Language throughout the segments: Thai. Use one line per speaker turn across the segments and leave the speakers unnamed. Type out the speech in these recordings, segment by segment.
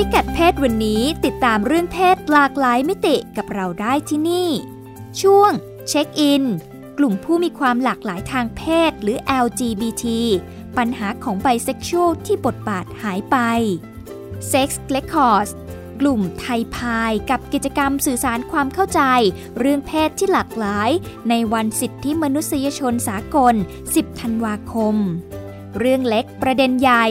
พิกัดเพศวันนี้ติดตามเรื่องเพศหลากหลายมิติกับเราได้ที่นี่ ช่วงเช็คอิน กลุ่มผู้มีความหลากหลายทางเพศหรือ LGBT ปัญหาของไบเซ็กชวลที่บทบาทหายไป Sex Records กลุ่มไทยพายกับกิจกรรมสื่อสารความเข้าใจ เรื่องเพศที่หลากหลาย ในวันสิทธิมนุษยชนสากล 10 ธันวาคม เรื่องเล็กประเด็นใหญ่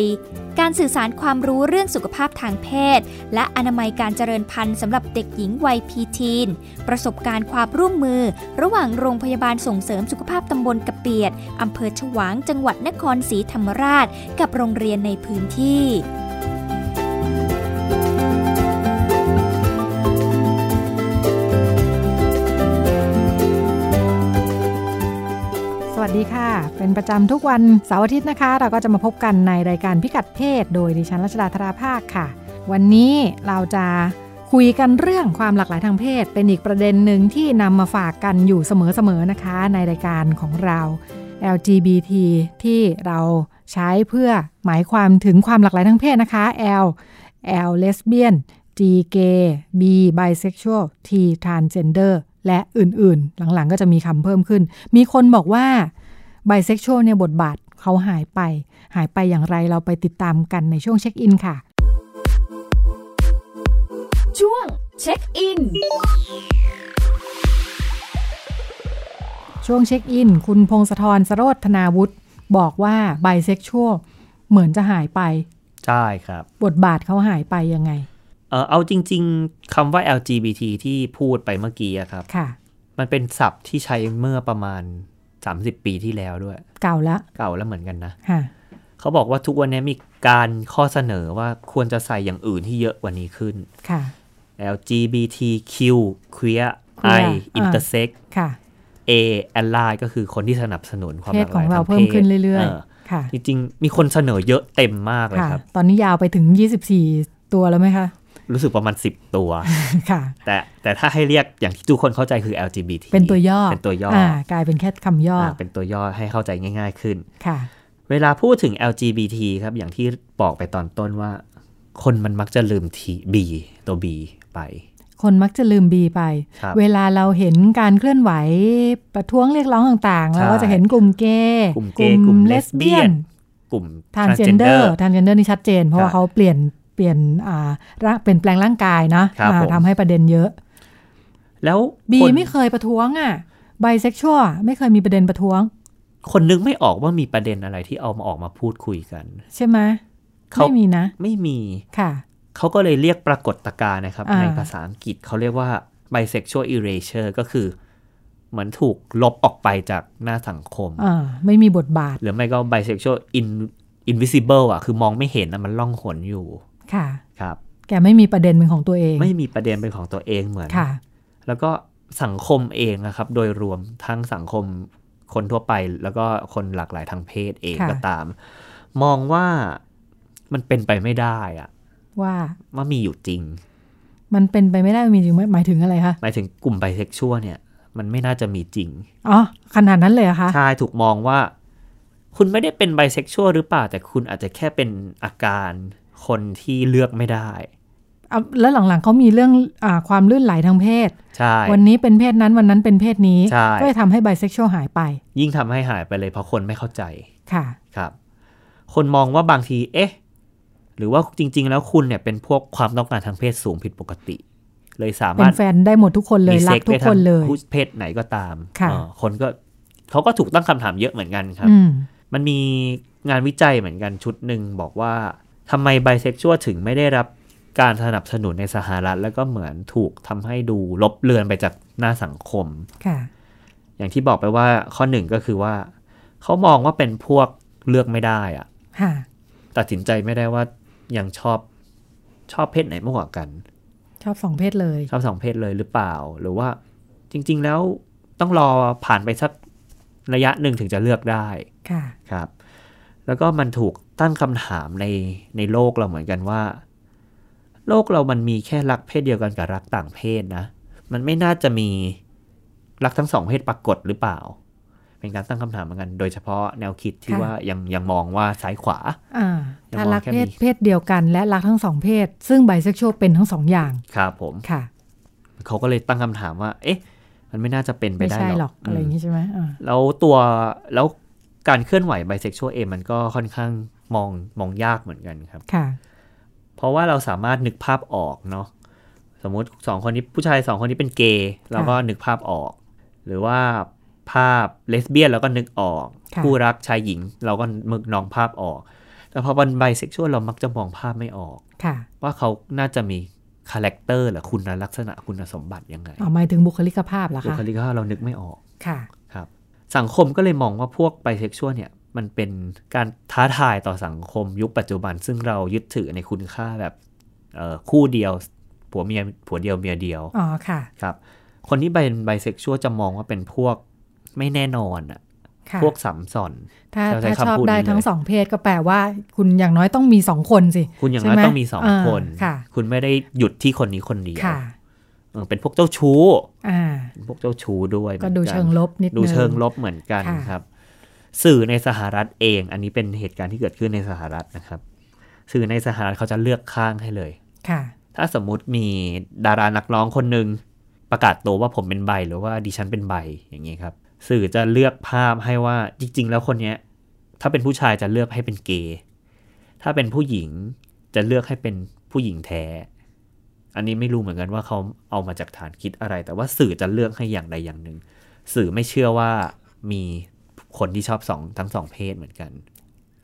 การสื่อสารความรู้เรื่องสุขภาพทางเพศ และอนามัยการเจริญพันธุ์สำหรับเด็กหญิงวัยพีทีน ประสบการณ์ความร่วมมือ ระหว่างโรงพยาบาลส่งเสริมสุขภาพตำบลกระเปียดอำเภอฉวางจังหวัดนครศรีธรรมราช กับโรงเรียนในพื้นที่
ดีค่ะ เป็นประจำทุกวันเสาร์อาทิตย์นะคะ เราก็จะมาพบกันในรายการพิกัดเพศ โดยดิฉันรัชดาธราภาคค่ะ วันนี้เราจะคุยกันเรื่องความหลากหลายทางเพศ เป็นอีกประเด็นหนึ่งที่นำมาฝากกันอยู่เสมอๆนะคะ ในรายการของเรา LGBT ที่เราใช้เพื่อหมายความถึงความหลากหลายทางเพศนะคะ L L lesbian G gay B bisexual T transgender และอื่นๆ หลังๆ ก็จะมีคำเพิ่มขึ้น มีคนบอกว่า bisexual เนี่ยบทบาทเขาหายไป หายไปอย่างไรเราไปติดตามกันในช่วงเช็คอินค่ะ
ช่วงเช็คอิน
ช่วงเช็คอิน คุณพงศธรสโรธนาวุฒิบอกว่า bisexual เหมือนจะหายไป
ใช่ครับ
บทบาทเขาหายไปยังไง
เออเอาจริง ๆคำว่า LGBT ที่พูดไปเมื่อกี้อะครับ
ค่ะ
มันเป็นศัพท์ที่ใช้เมื่อประมาณ 30ปีที่แล้วด้วย
เก่าละ
เก่าแล้วเหมือนกันนะ
ค่ะ
เขาบอกว่าทุกวันนี้มีการข้อเสนอว่าควรจะใส่อย่างอื่นที่เยอะกว่านี้ขึ้น
ค่ะ
LGBTQ queer
queer
I
อ่า
intersex
ค่ะ
A ally ก็คือคนที่สนับสนุนความ
เพ
ห
ศ
ลากห
ขอ
ลางย
เรา
ทาง
เพิ่มขึ้นเรื่อย
ๆ
ๆค่ะ
จริงๆ มีคนเสนอเยอะเต็มมากเลย
ค่ะ
ครับ
ตอนนี้ยาวไปถึง 24 ตัวแล้วไหมคะ
รู้สึกประมาณ 10 ตัว
ค่ะ
แต่แต่ถ้าให้เรียกอย่างที่ทุกคนเข้าใจคือ LGBT
เป็นตัวย่อ
เป็นตัวย่อ
อ่ากลายเป็นแค่คำย่อ
อ่าเป็นตัวย่อให้เข้าใจง่าย ๆขึ้น
ค่ะ
เวลาพูดถึง LGBT ครับ อย่างที่บอกไปตอนต้นว่า คนมันมักจะลืมที B ตัว B ไป
คนมักจะลืมบีไป
ครับ
เวลาเราเห็นการเคลื่อนไหวประท้วงเรียกร้องต่างๆ
ใช่
เราก็จะเห็นกลุ่มเกย์
กลุ่มเกย์กลุ่ม lesbian กลุ่ม
transgender transgender นี่ชัดเจน เพราะว่า
ครับ
เขาเปลี่ยน เปลี่ยนอ่าร่างเปลี่ยนแปลงร่างกายนะครับอ่า
ผม
ทำให้ประเด็นเยอะ
แล้ว
bi
คน
ไม่เคยประท้วงอะไบเซ็กชวลไม่เคยมีประเด็นประท้วง
คนนึกไม่ออกว่ามีประเด็นอะไรที่เอามาออกมาพูดคุยกัน
ใช่ไหม
เขา
ไม่มีนะ
ไม่มี
ค่ะ
เขาก็เลยเรียกปรากฏการณ์นะครับ
อ่า
ในภาษาอังกฤษเขาเรียกว่า bisexual erasure ก็คือ เหมือนถูกลบออกไปจากหน้าสังคม
อ่าไม่มีบทบาท
หรือไม่ก็ bisexual in invisible อะ คือมองไม่เห็นนะมันล่องหนอยู่
ค่ะ
ครับ
แกไม่มีประเด็นเป็นของตัวเอง
ไม่มีประเด็นเป็นของตัวเองเหมือน
ค่ะ
แล้วก็สังคมเองนะครับ โดยรวมทั้งสังคมคนทั่วไป แล้วก็คนหลากหลายทางเพศเอง
ค่ะ
ก็ตาม มองว่ามันเป็นไปไม่ได้อะ
ว่า
ว่ามีอยู่จริง
มันเป็นไปไม่ได้มีจริงไหมหมายถึงอะไรคะ
หมายถึงกลุ่มไบเซ็กชวลเนี่ย มันไม่น่าจะมีจริง
อ๋อขนาดนั้นเลยเหรอะคะ
ใช่ถูกมองว่า คุณไม่ได้เป็นไบเซ็กชวลหรือเปล่า แต่คุณอาจจะแค่เป็นอาการ คนที่เลือกไม่ได้
เอาแล้วหลังๆเขามีเรื่องอาความลื่นไหลทางเพศ
ใช่
วันนี้เป็นเพศนั้นวันนั้นเป็นเพศนี้
ใช่
ก็จะทำให้ไบเซ็กชวลหายไป
ยิ่งทำให้หายไปเลยเพราะคนไม่เข้าใจ
ค่ะ
ครับ คนมองว่าบางที เอ๊ะ หรือว่าจริง ๆ แล้วคุณเนี่ยเป็นพวกความต้องการทางเพศสูงผิดปกติ เลยสา
เป็
มารถ
นแฟนได้หมดทุกคนเลย
มี
รั
เซ็
ก
ก
ทุ
ได้
กคนเลย
ทางผู้เพศไหนก็ตาม
ค่ะ
เออคนก็เขาก็ถูกตั้งคำถามเยอะเหมือนกันครับ
อืม
มันมีงานวิจัยเหมือนกันชุดหนึ่งบอกว่า ทำไมไบเซ็กชวลถึงไม่ได้รับการสนับสนุนในสหรัฐ แล้วก็เหมือนถูกทำให้ดูลบเลือนไปจากหน้าสังคม
ค่ะ
อย่างที่บอกไปว่าข้อหนึ่งก็คือว่า เขามองว่าเป็นพวกเลือกไม่ได้อะ
ค่ะ
ตัดสินใจไม่ได้ว่ายังชอบชอบเพศไหนมากกว่ากัน
ชอบสองเพศเลย
ชอบสองเพศเลยหรือเปล่า หรือว่าจริง ๆ แล้วต้องรอผ่านไปสักระยะหนึ่งถึงจะเลือกได้
ค่ะ
ครับ แล้วก็มันถูกตั้งคำถามในในโลกเราเหมือนกันว่า โลกเรามันมีแค่รักเพศเดียวกันกับรักต่างเพศนะ มันไม่น่าจะมีรักทั้งสองเพศปรากฏหรือเปล่า เป็นการตั้งคำถามเหมือนกัน โดยเฉพาะแนวคิดที่
ค่ะ
ว่ายังยังมองว่าซ้ายขวา
อ่า
ยัง
ถ้าม
อง
รัก
แค่
เพศ
มี
เพศเดียวกัน และรักทั้งสองเพศ ซึ่งไบเซ็กชวลเป็นทั้งสองอย่าง
ครับผม
ค่ะ
เขาก็เลยตั้งคำถามว่า เอ๊ะ มันไม่น่าจะเป็นไป
ไม่
ได้
ใช่
ห
ห
ร
ร
อ
อกกอะไรอย่าง
ม
นี้ใช่ไหมอ่า
แล้วตัวแล้ว การเคลื่อนไหวไบเซ็กชวลเองมันก็ค่อนข้างมองมองยากเหมือนกันครับ
ค่ะ
เพราะว่าเราสามารถนึกภาพออกเนาะสมมุติสองคนนี้ผู้ชายสองคนนี้เป็นเกย์เราก็นึกภาพออก หรือว่าภาพเลสเบี้ยนเราก็นึกออก
ค่ะ
คู่รักชายหญิง เราก็นึกมองภาพออก แต่พอเป็นไบเซ็กชวลเรามักจะมองภาพไม่ออก
ค่ะ
ว่าเขาน่าจะมี character หรือคุณลักษณะคุณสมบัติยังไง
เอาหมายถึงบุคลิกภาพเหรอ
บุ
คะ
คลิกภาพเรานึกไม่ออก
ค่ะ
ครับ สังคมก็เลยมองว่าพวกไบเซ็กชวลเนี่ยมันเป็นการท้าทายต่อสังคมยุคปัจจุบัน ซึ่งเรายึดถือในคุณค่าแบบเอ่อคู่เดียวผัวเมียผัวเดียวเมียเดียว
อ๋อค่ะ
ครับคนที่เป็นไบเซ็กชวลจะมองว่าเป็นพวกไม่แน่นอนอะ
ค่ะ
พวกสัมสอน
ถ้า
เราใช้
ถ้าชอบ
คำพูด
ได้
นี้เลย
ทั้งสองเพศก็แปลว่า คุณอย่างน้อยต้องมีสองคนสิ
คุณอย่าง
ใช่
น้อย
ไหม
ต้องมีสอง
อ่า
คน
ค่ะ
คุณไม่ได้หยุดที่คนนี้คนเดียว
ค่ะ
เออเป็นพวกเจ้าชู้
อ่า
เป็นพวกเจ้าชู้ด้วย
ก็ดู
หมือนน
เชิงลบนิดนึง
ดูเชิงลบเหมือนกัน
ค่ะ
ครับ สื่อในสหรัฐเอง อันนี้เป็นเหตุการณ์ที่เกิดขึ้นในสหรัฐนะครับ สื่อในสหรัฐเขาจะเลือกข้างให้เลย
ค่ะ
ถ้าสมมุติมีดารานักร้องคนหนึ่งประกาศตัวว่าผมเป็นใบหรือว่าดิฉันเป็นใบอย่างนี้ครับ สื่อจะเลือกภาพให้ว่าจริง ๆ แล้วคนเนี้ย ถ้าเป็นผู้ชายจะเลือกให้เป็นเกย์ถ้าเป็นผู้หญิงจะเลือกให้เป็นผู้หญิงแท้ อันนี้ไม่รู้เหมือนกันว่าเขาเอามาจากฐานคิดอะไร แต่ว่าสื่อจะเลือกให้อย่างใดอย่างหนึ่ง สื่อไม่เชื่อว่ามีคนที่ชอบสองทั้งสองเพศเหมือนกัน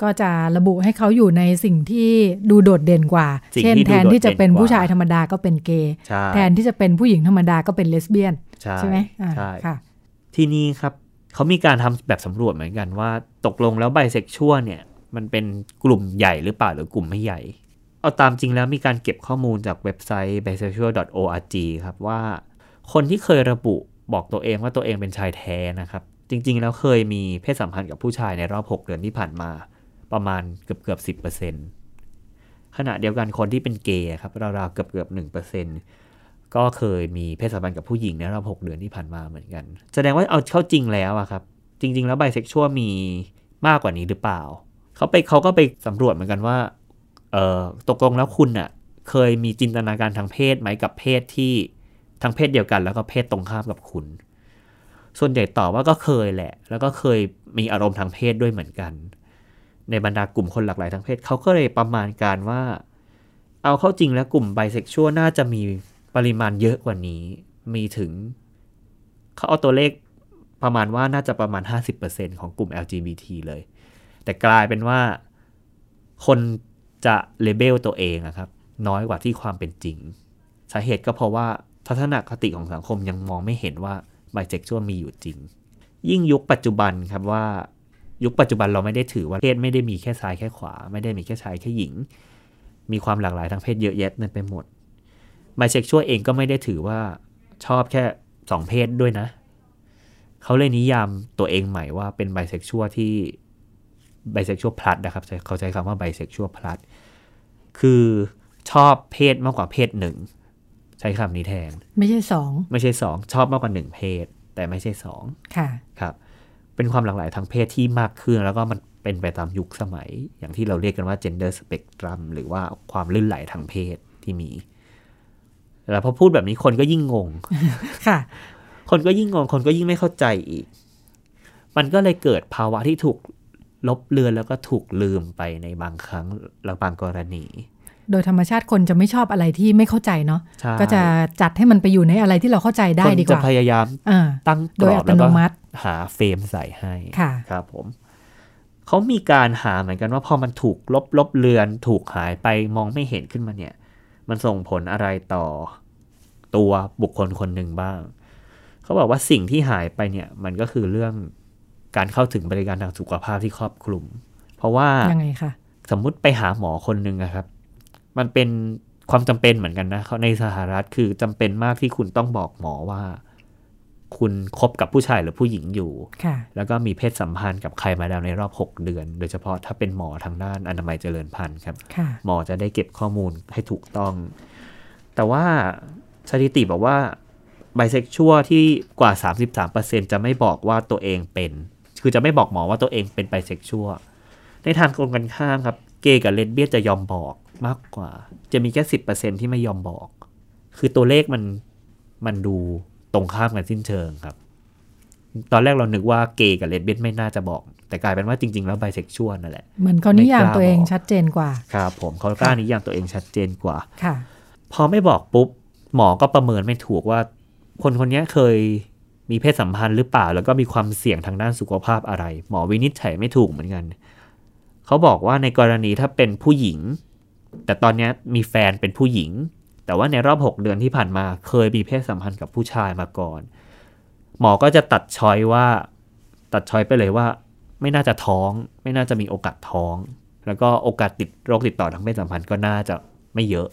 ก็จะระบุให้เขาอยู่ในสิ่งที่ดูโดดเด่นกว่า
สิ่ง
เช่น
ที่ดู
แทนที่จะเป็น
โดดเด่นกว่า
ผู้ชายธรรมดาก็เป็นเกย์
ใช่
แทนที่จะเป็นผู้หญิงธรรมดาก็เป็นเลสเบี้ยน
ใช่
ใช่ไหมอ่า
ใช่
ค่ะ
ที่นี่ครับเขามีการทำแบบสำรวจเหมือนกันว่า ตกลงแล้วไบเซ็กชวลเนี่ย มันเป็นกลุ่มใหญ่หรือเปล่าหรือกลุ่มไม่ใหญ่ เอาตามจริงแล้วมีการเก็บข้อมูลจากเว็บไซต์ bisexual.org ครับว่าคนที่เคยระบุบอกตัวเองว่าตัวเองเป็นชายแท้นะครับ จริง ๆ แล้วเคยมีเพศสัมพันธ์กับผู้ชายในรอบ 6 เดือนที่ผ่านมา ประมาณเกือบเกือบสิบเปอร์เซ็นขณะเดียวกันคนที่เป็นเกย์ครับราวๆเกือบเกือบหนึ่งเปอร์เซ็นก็เคยมีเพศสัมพันธ์กับผู้หญิงในรอบ 6 เดือนที่ผ่านมาเหมือนกัน แสดงว่าเอาเข้าจริงแล้วอะครับ จริง ๆ แล้วไบเซ็กชวลมีมากกว่านี้หรือเปล่า เขาไปเขาก็ไปสำรวจเหมือนกันว่า เออตกลงแล้วคุณอะเคยมีจินตนาการทางเพศไหมกับเพศที่ทางเพศเดียวกัน แล้วก็เพศตรงข้ามกับคุณ ส่วนใหญ่ตอบว่าก็เคยแหละ แล้วก็เคยมีอารมณ์ทางเพศด้วยเหมือนกัน ในบรรดากลุ่มคนหลากหลายทางเพศเขาก็เลยประมาณการว่า เอาเข้าจริงแล้วกลุ่มไบเซ็กชวลน่าจะมีปริมาณเยอะกว่านี้ มีถึงเขาเอาตัวเลขประมาณว่าน่าจะประมาณ 50%ของกลุ่ม LGBT เลย แต่กลายเป็นว่าคน จะ label ตัวเองอะครับ น้อยกว่าที่ความเป็นจริง สาเหตุก็เพราะว่าทัศนคติของสังคมยังมองไม่เห็นว่าไบเซ็กชวลมีอยู่จริง ยิ่งยุคปัจจุบันครับว่า ยุคปัจจุบันเราไม่ได้ถือว่าเพศไม่ได้มีแค่ซ้ายแค่ขวา ไม่ได้มีแค่ชายแค่หญิง มีความหลากหลายทางเพศเยอะแยะเต็มไปหมดไบเซ็กชวลเองก็ไม่ได้ถือว่าชอบแค่สองเพศด้วยนะ เขาเลยนิยามตัวเองใหม่ว่าเป็นไบเซ็กชวลที่ไบเซ็กชวลพลัดนะครับเขาใช้คำว่าไบเซ็กชวลพลัด คือชอบเพศมากกว่าเพศหนึ่งใช้คำนี้แทน
ไม่ใช่สอง
ไม่ใช่สองชอบมากกว่าหนึ่งเพศ แต่ไม่ใช่สอง
ค่ะ
ครับ เป็นความหลากหลายทางเพศที่มากขึ้น แล้วก็มันเป็นไปตามยุคสมัย อย่างที่เราเรียกกันว่า gender spectrum หรือว่าความลื่นไหลทางเพศที่มีแล้วพอพูดแบบนี้คนก็ยิ่งงง
ค่ะ
คนก็ยิ่งงง คนก็ยิ่งไม่เข้าใจอีก มันก็เลยเกิดภาวะที่ถูก ลบเลือนแล้วก็ถูกลืมไปในบางครั้งและบางกรณี
โดยธรรมชาติคนจะไม่ชอบอะไรที่ไม่เข้าใจเนาะ
ใช่
ก็จะจัดให้มันไปอยู่ในอะไรที่เราเข้าใจได้
คน
ดีก
จะ
ว่า
พยายาม
อ่า
ตั้งก
โด
ร
ย
อ
อั
บ
ต
แล้ว
โน
ก็
มัติ
หาเฟรมใส่ให้
ค่ะ
ครับผมเขามีการหาเหมือนกันว่าพอมันถูกลบลบเลือน ถูกหายไปมองไม่เห็นขึ้นมาเนี่ย มันส่งผลอะไรต่อตัวบุคคลคนหนึ่งบ้าง เขาบอกว่าสิ่งที่หายไปเนี่ย มันก็คือเรื่อง การเข้าถึงบริการทางสุขภาพที่ครอบคลุม เพราะว่า
ยังไงคะ
สมมุติไปหาหมอคนหนึ่งอะครับ มันเป็นความจำเป็นเหมือนกันนะเขาในสหรัฐคือจำเป็นมากที่คุณต้องบอกหมอว่า คุณคบกับผู้ชายหรือผู้หญิงอยู่
ค่ะ
แล้วก็มีเพศสัมพันธ์กับใครมาแล้วในรอบ 6 เดือน โดยเฉพาะถ้าเป็นหมอทางด้านอนามัยเจริญพันธุ์ครับ
ค่ะ
หมอจะได้เก็บข้อมูลให้ถูกต้อง แต่ว่าสถิติบอกว่าไบเซ็กชวลที่กว่า 33%จะไม่บอกว่าตัวเองเป็น คือจะไม่บอกหมอว่าตัวเองเป็นไบเซ็กชวลในทางตรงกันข้ามครับ เกย์กับเลสเบี้ยนจะยอมบอกมากกว่า จะมีแค่10%ที่ไม่ยอมบอก คือตัวเลขมันมันดูตรงข้ามกันสิ้นเชิงครับ ตอนแรกเรานึกว่าเกย์กับเลสเบี้ยนไม่น่าจะบอก แต่กลายเป็นว่าจริง ๆ แล้วไบเซ็กชวลนั่นแหละ
เหมือนเขานิยาม
ไม่กล้า
ตัวเอง
บอก
ชัดเจนกว่า
ครับผมเขากล้านิยามตัวเองชัดเจนกว่า
ค่ะ
พอไม่บอกปุ๊บหมอก็ประเมินไม่ถูกว่า คนคนนี้เคย มีเพศสัมพันธ์หรือเปล่า แล้วก็มีความเสี่ยงทางด้านสุขภาพอะไร หมอวินิจฉัยไม่ถูกเหมือนกัน เขาบอกว่าในกรณีถ้าเป็นผู้หญิง แต่ตอนนี้มีแฟนเป็นผู้หญิง แต่ว่าในรอบ 6 เดือนที่ผ่านมาเคยมีเพศสัมพันธ์กับผู้ชายมาก่อน หมอก็จะตัดช้อยว่า ตัดช้อยไปเลยว่า ไม่น่าจะท้อง ไม่น่าจะมีโอกาสท้อง แล้วก็โอกาสติดโรคติดต่อทางเพศสัมพันธ์ก็น่าจะไม่เยอะ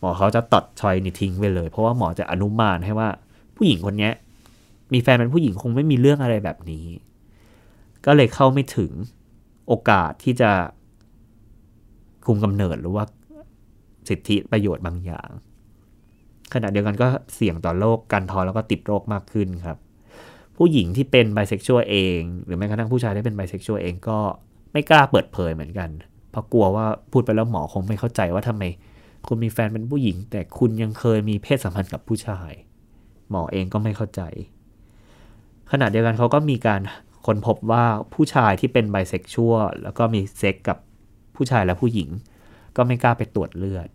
หมอเขาจะตัดชอยนี้ทิ้งไปเลย เพราะว่าหมอจะอนุมานให้ว่าผู้หญิงคนนี้ มีแฟนเป็นผู้หญิงคงไม่มีเรื่องอะไรแบบนี้ ก็เลยเข้าไม่ถึงโอกาสที่จะคุมกำเนิดหรือว่าสิทธิประโยชน์บางอย่าง ขณะเดียวกันก็เสี่ยงต่อโรคการท้องแล้วก็ติดโรคมากขึ้นครับ ผู้หญิงที่เป็นไบเซ็กชวลเอง หรือแม้กระทั่งผู้ชายที่เป็นไบเซ็กชวลเองก็ไม่กล้าเปิดเผยเหมือนกัน เพราะกลัวว่าพูดไปแล้วหมอคงไม่เข้าใจว่าทำไม คุณมีแฟนเป็นผู้หญิง แต่คุณยังเคยมีเพศสัมพันธ์กับผู้ชาย หมอเองก็ไม่เข้าใจ ขณะเดียวกันเขาก็มีการค้นพบว่าผู้ชายที่เป็นไบเซ็กชวลแล้วก็มีเซ็กส์กับผู้ชายและผู้หญิง ก็ไม่กล้าไปตรวจเลือด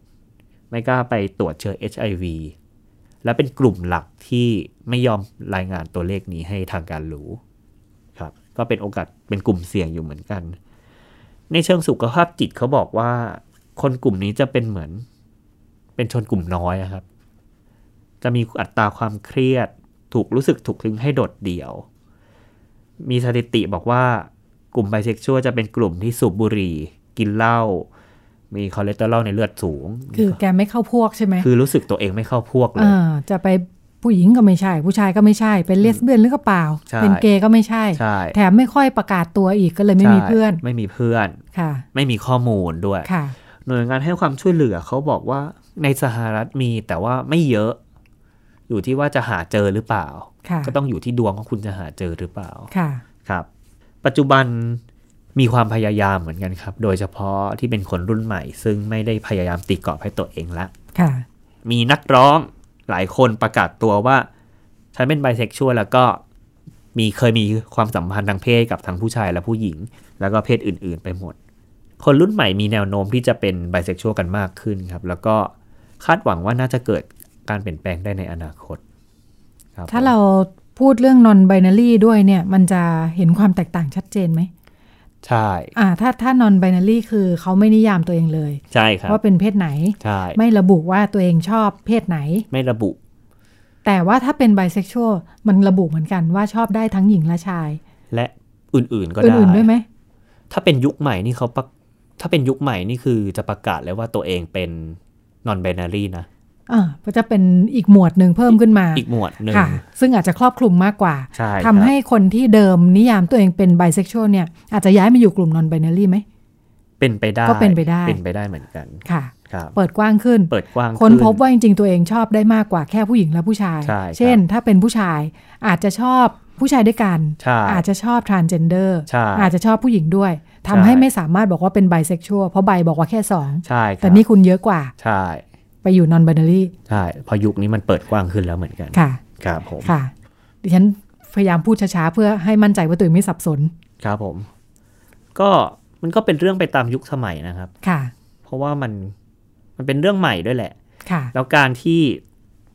ไม่กล้าไปตรวจเชื้อ HIV และเป็นกลุ่มหลักที่ไม่ยอมรายงานตัวเลขนี้ให้ทางการรู้ครับ ก็เป็นโอกาสเป็นกลุ่มเสี่ยงอยู่เหมือนกัน ในเชิงสุขภาพจิตเขาบอกว่า คนกลุ่มนี้จะเป็นเหมือน เป็นชนกลุ่มน้อยครับ จะมีอัตราความเครียด ถูกรู้สึกถูกทิ้งให้โดดเดี่ยว มีสถิติบอกว่ากลุ่มไบเซ็กชวลจะเป็นกลุ่มที่สูบบุหรี่ กินเหล้ามีคอเลสเตอรอลในเลือดสูง
คือแกไม่เข้าพวกใช่ไหม
คือรู้สึกตัวเองไม่เข้าพวกเลย
อ่าจะไปผู้หญิงก็ไม่ใช่ ผู้ชายก็ไม่ใช่ เป็นเลสเบี้ยนหรือก็เปล่า
ใช่
เป็นเกย์ก็ไม่ใช่
ใช่
แถมไม่ค่อยประกาศตัวอีกก็เลยไม่มี
ใช่
เพื่อน
ไม่มีเพื่อน
ค่ะ
ไม่มีข้อมูลด้วย
ค่ะ
หน่วยงานให้ความช่วยเหลือเขาบอกว่าในสหรัฐมีแต่ว่าไม่เยอะ อยู่ที่ว่าจะหาเจอหรือเปล่า
ค่ะ
ก็ต้องอยู่ที่ดวงว่าคุณจะหาเจอหรือเปล่า
ค่ะ
ครับ ปัจจุบันมีความพยายามเหมือนกันครับ โดยเฉพาะที่เป็นคนรุ่นใหม่ ซึ่งไม่ได้พยายามตีกรอบให้ตัวเองละ
ค่ะ
มีนักร้องหลายคนประกาศตัวว่า ฉันเป็นไบเซ็กชวลแล้วก็มีเคยมีความสัมพันธ์ทางเพศกับทั้งผู้ชายและผู้หญิง แล้วก็เพศอื่น ๆ ไปหมด คนรุ่นใหม่มีแนวโน้มที่จะเป็นไบเซ็กชวลกันมากขึ้นครับ แล้วก็คาดหวังว่าน่าจะเกิด การเปลี่ยนแปลงได้ในอนาคตครับ
ถ้าเราพูดเรื่อง non binary ด้วยเนี่ยมันจะเห็นความแตกต่างชัดเจนไหม
ใช่
อ่าถ้าถ้า non binary คือเขาไม่นิยามตัวเองเลย
ใช่ครับ
ว่าเป็นเพศไหน
ใช่
ไม่ระบุว่าตัวเองชอบเพศไหน
ไม่ระบุ
แต่ว่าถ้าเป็น bisexual มันระบุเหมือนกันว่าชอบได้ทั้งหญิงและชาย
และอื่นๆก็ได้
อื่นๆด้วยไหม
ถ้าเป็นยุคใหม่นี่เขาประถ้าเป็นยุคใหม่นี่คือจะประกาศเลยว่าตัวเองเป็น non binary นะ
อ่า ก็จะเป็นอีกหมวดหนึ่งเพิ่มขึ้นมา
อีกหมวดหนึ่ง
ค่ะ ซึ่งอาจจะครอบคลุมมากกว่า
ใช่
ทำให้คนที่เดิมนิยามตัวเองเป็น bisexual เนี่ย อาจจะย้ายมาอยู่กลุ่ม non binary ไหม
เป็นไปได้
ก็เป็นไปได้
เป็นไปได้เหมือนกัน
ค่ะ
ครับ
เปิดกว้างขึ้น
เปิดกว้าง
ค้น
ขึ้
พบว่าจริงๆตัวเองชอบได้มากกว่าแค่ผู้หญิงและผู้ชาย
ใช่ครับ
เช่น ถ้าเป็นผู้ชายอาจจะชอบผู้ชายด้วยกัน
ใช่
อาจจะชอบ transgender
ใช่
อาจจะชอบผู้หญิงด้วยทำให้ไม่สามารถบอกว่าเป็น bisexual เพราะใบบอกว่าแค่สอง
ใช่ครับ
แต่นี่คุณเยอะกว่า
ใช่
ไปอยู่ non binary
ใช่พอยุคนี้มันเปิดกว้างขึ้นแล้วเหมือนกัน
ค่ะ
ครับผม
ค่ะ ดิฉันพยายามพูดช้าๆเพื่อให้มั่นใจว่าตัวเองไม่สับสน
ครับผม ก็มันก็เป็นเรื่องไปตามยุคสมัยนะครับ
ค่ะ
เพราะว่ามันมันเป็นเรื่องใหม่ด้วยแหละ
ค่ะ
แล้วการที่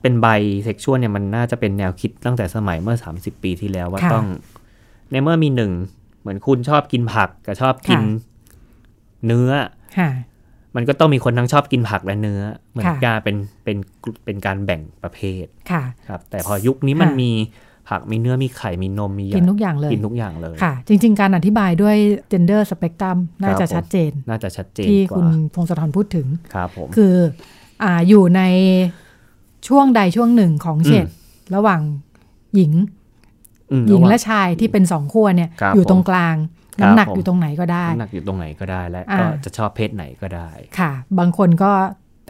เป็นไบเซ็กชวลเนี่ยมันน่าจะเป็นแนวคิดตั้งแต่สมัยเมื่อ 30 ปีที่แล้วว่า
ค่ะ
ต้อง ในเมื่อมีหนึ่ง เหมือนคุณชอบกินผักกับชอบกิน
ค่ะ
เนื้อ
ค่ะ
มันก็ต้องมีคนทั้งชอบกินผักและเนื้อ เหมือน
ค่ะ
การเป็นเป็นเป็นการแบ่งประเภท
ค่ะ
ครับ แต่พอยุคนี้มัน
ค่ะ
มีผักมีเนื้อมีไข่มีนมมี
กินทุกอย่างเลย
กินทุกอย่างเลย
ค่ะ จริง ๆ การอธิบายด้วย gender spectrum น่าจะชัดเจน
น่าจะชัดเจน
ที่
กว่า
คุณพงศธรพูดถึง
ครับผม
คืออ่าอยู่ในช่วงใดช่วงหนึ่งของเฉดระหว่างหญิง
อืม
หญิง
ระหว่าง
และชายที่เป็นสองขั้วเนี่ย
ครับ
อยู่ตรงกลาง
ครับ
น้ำหนัก
ผม
อยู่ตรงไหนก็ได้
น้ำหนักอยู่ตรงไหนก็ได้และ
อ่า
ก็จะชอบเพศไหนก็ได้
ค่ะ บางคนก็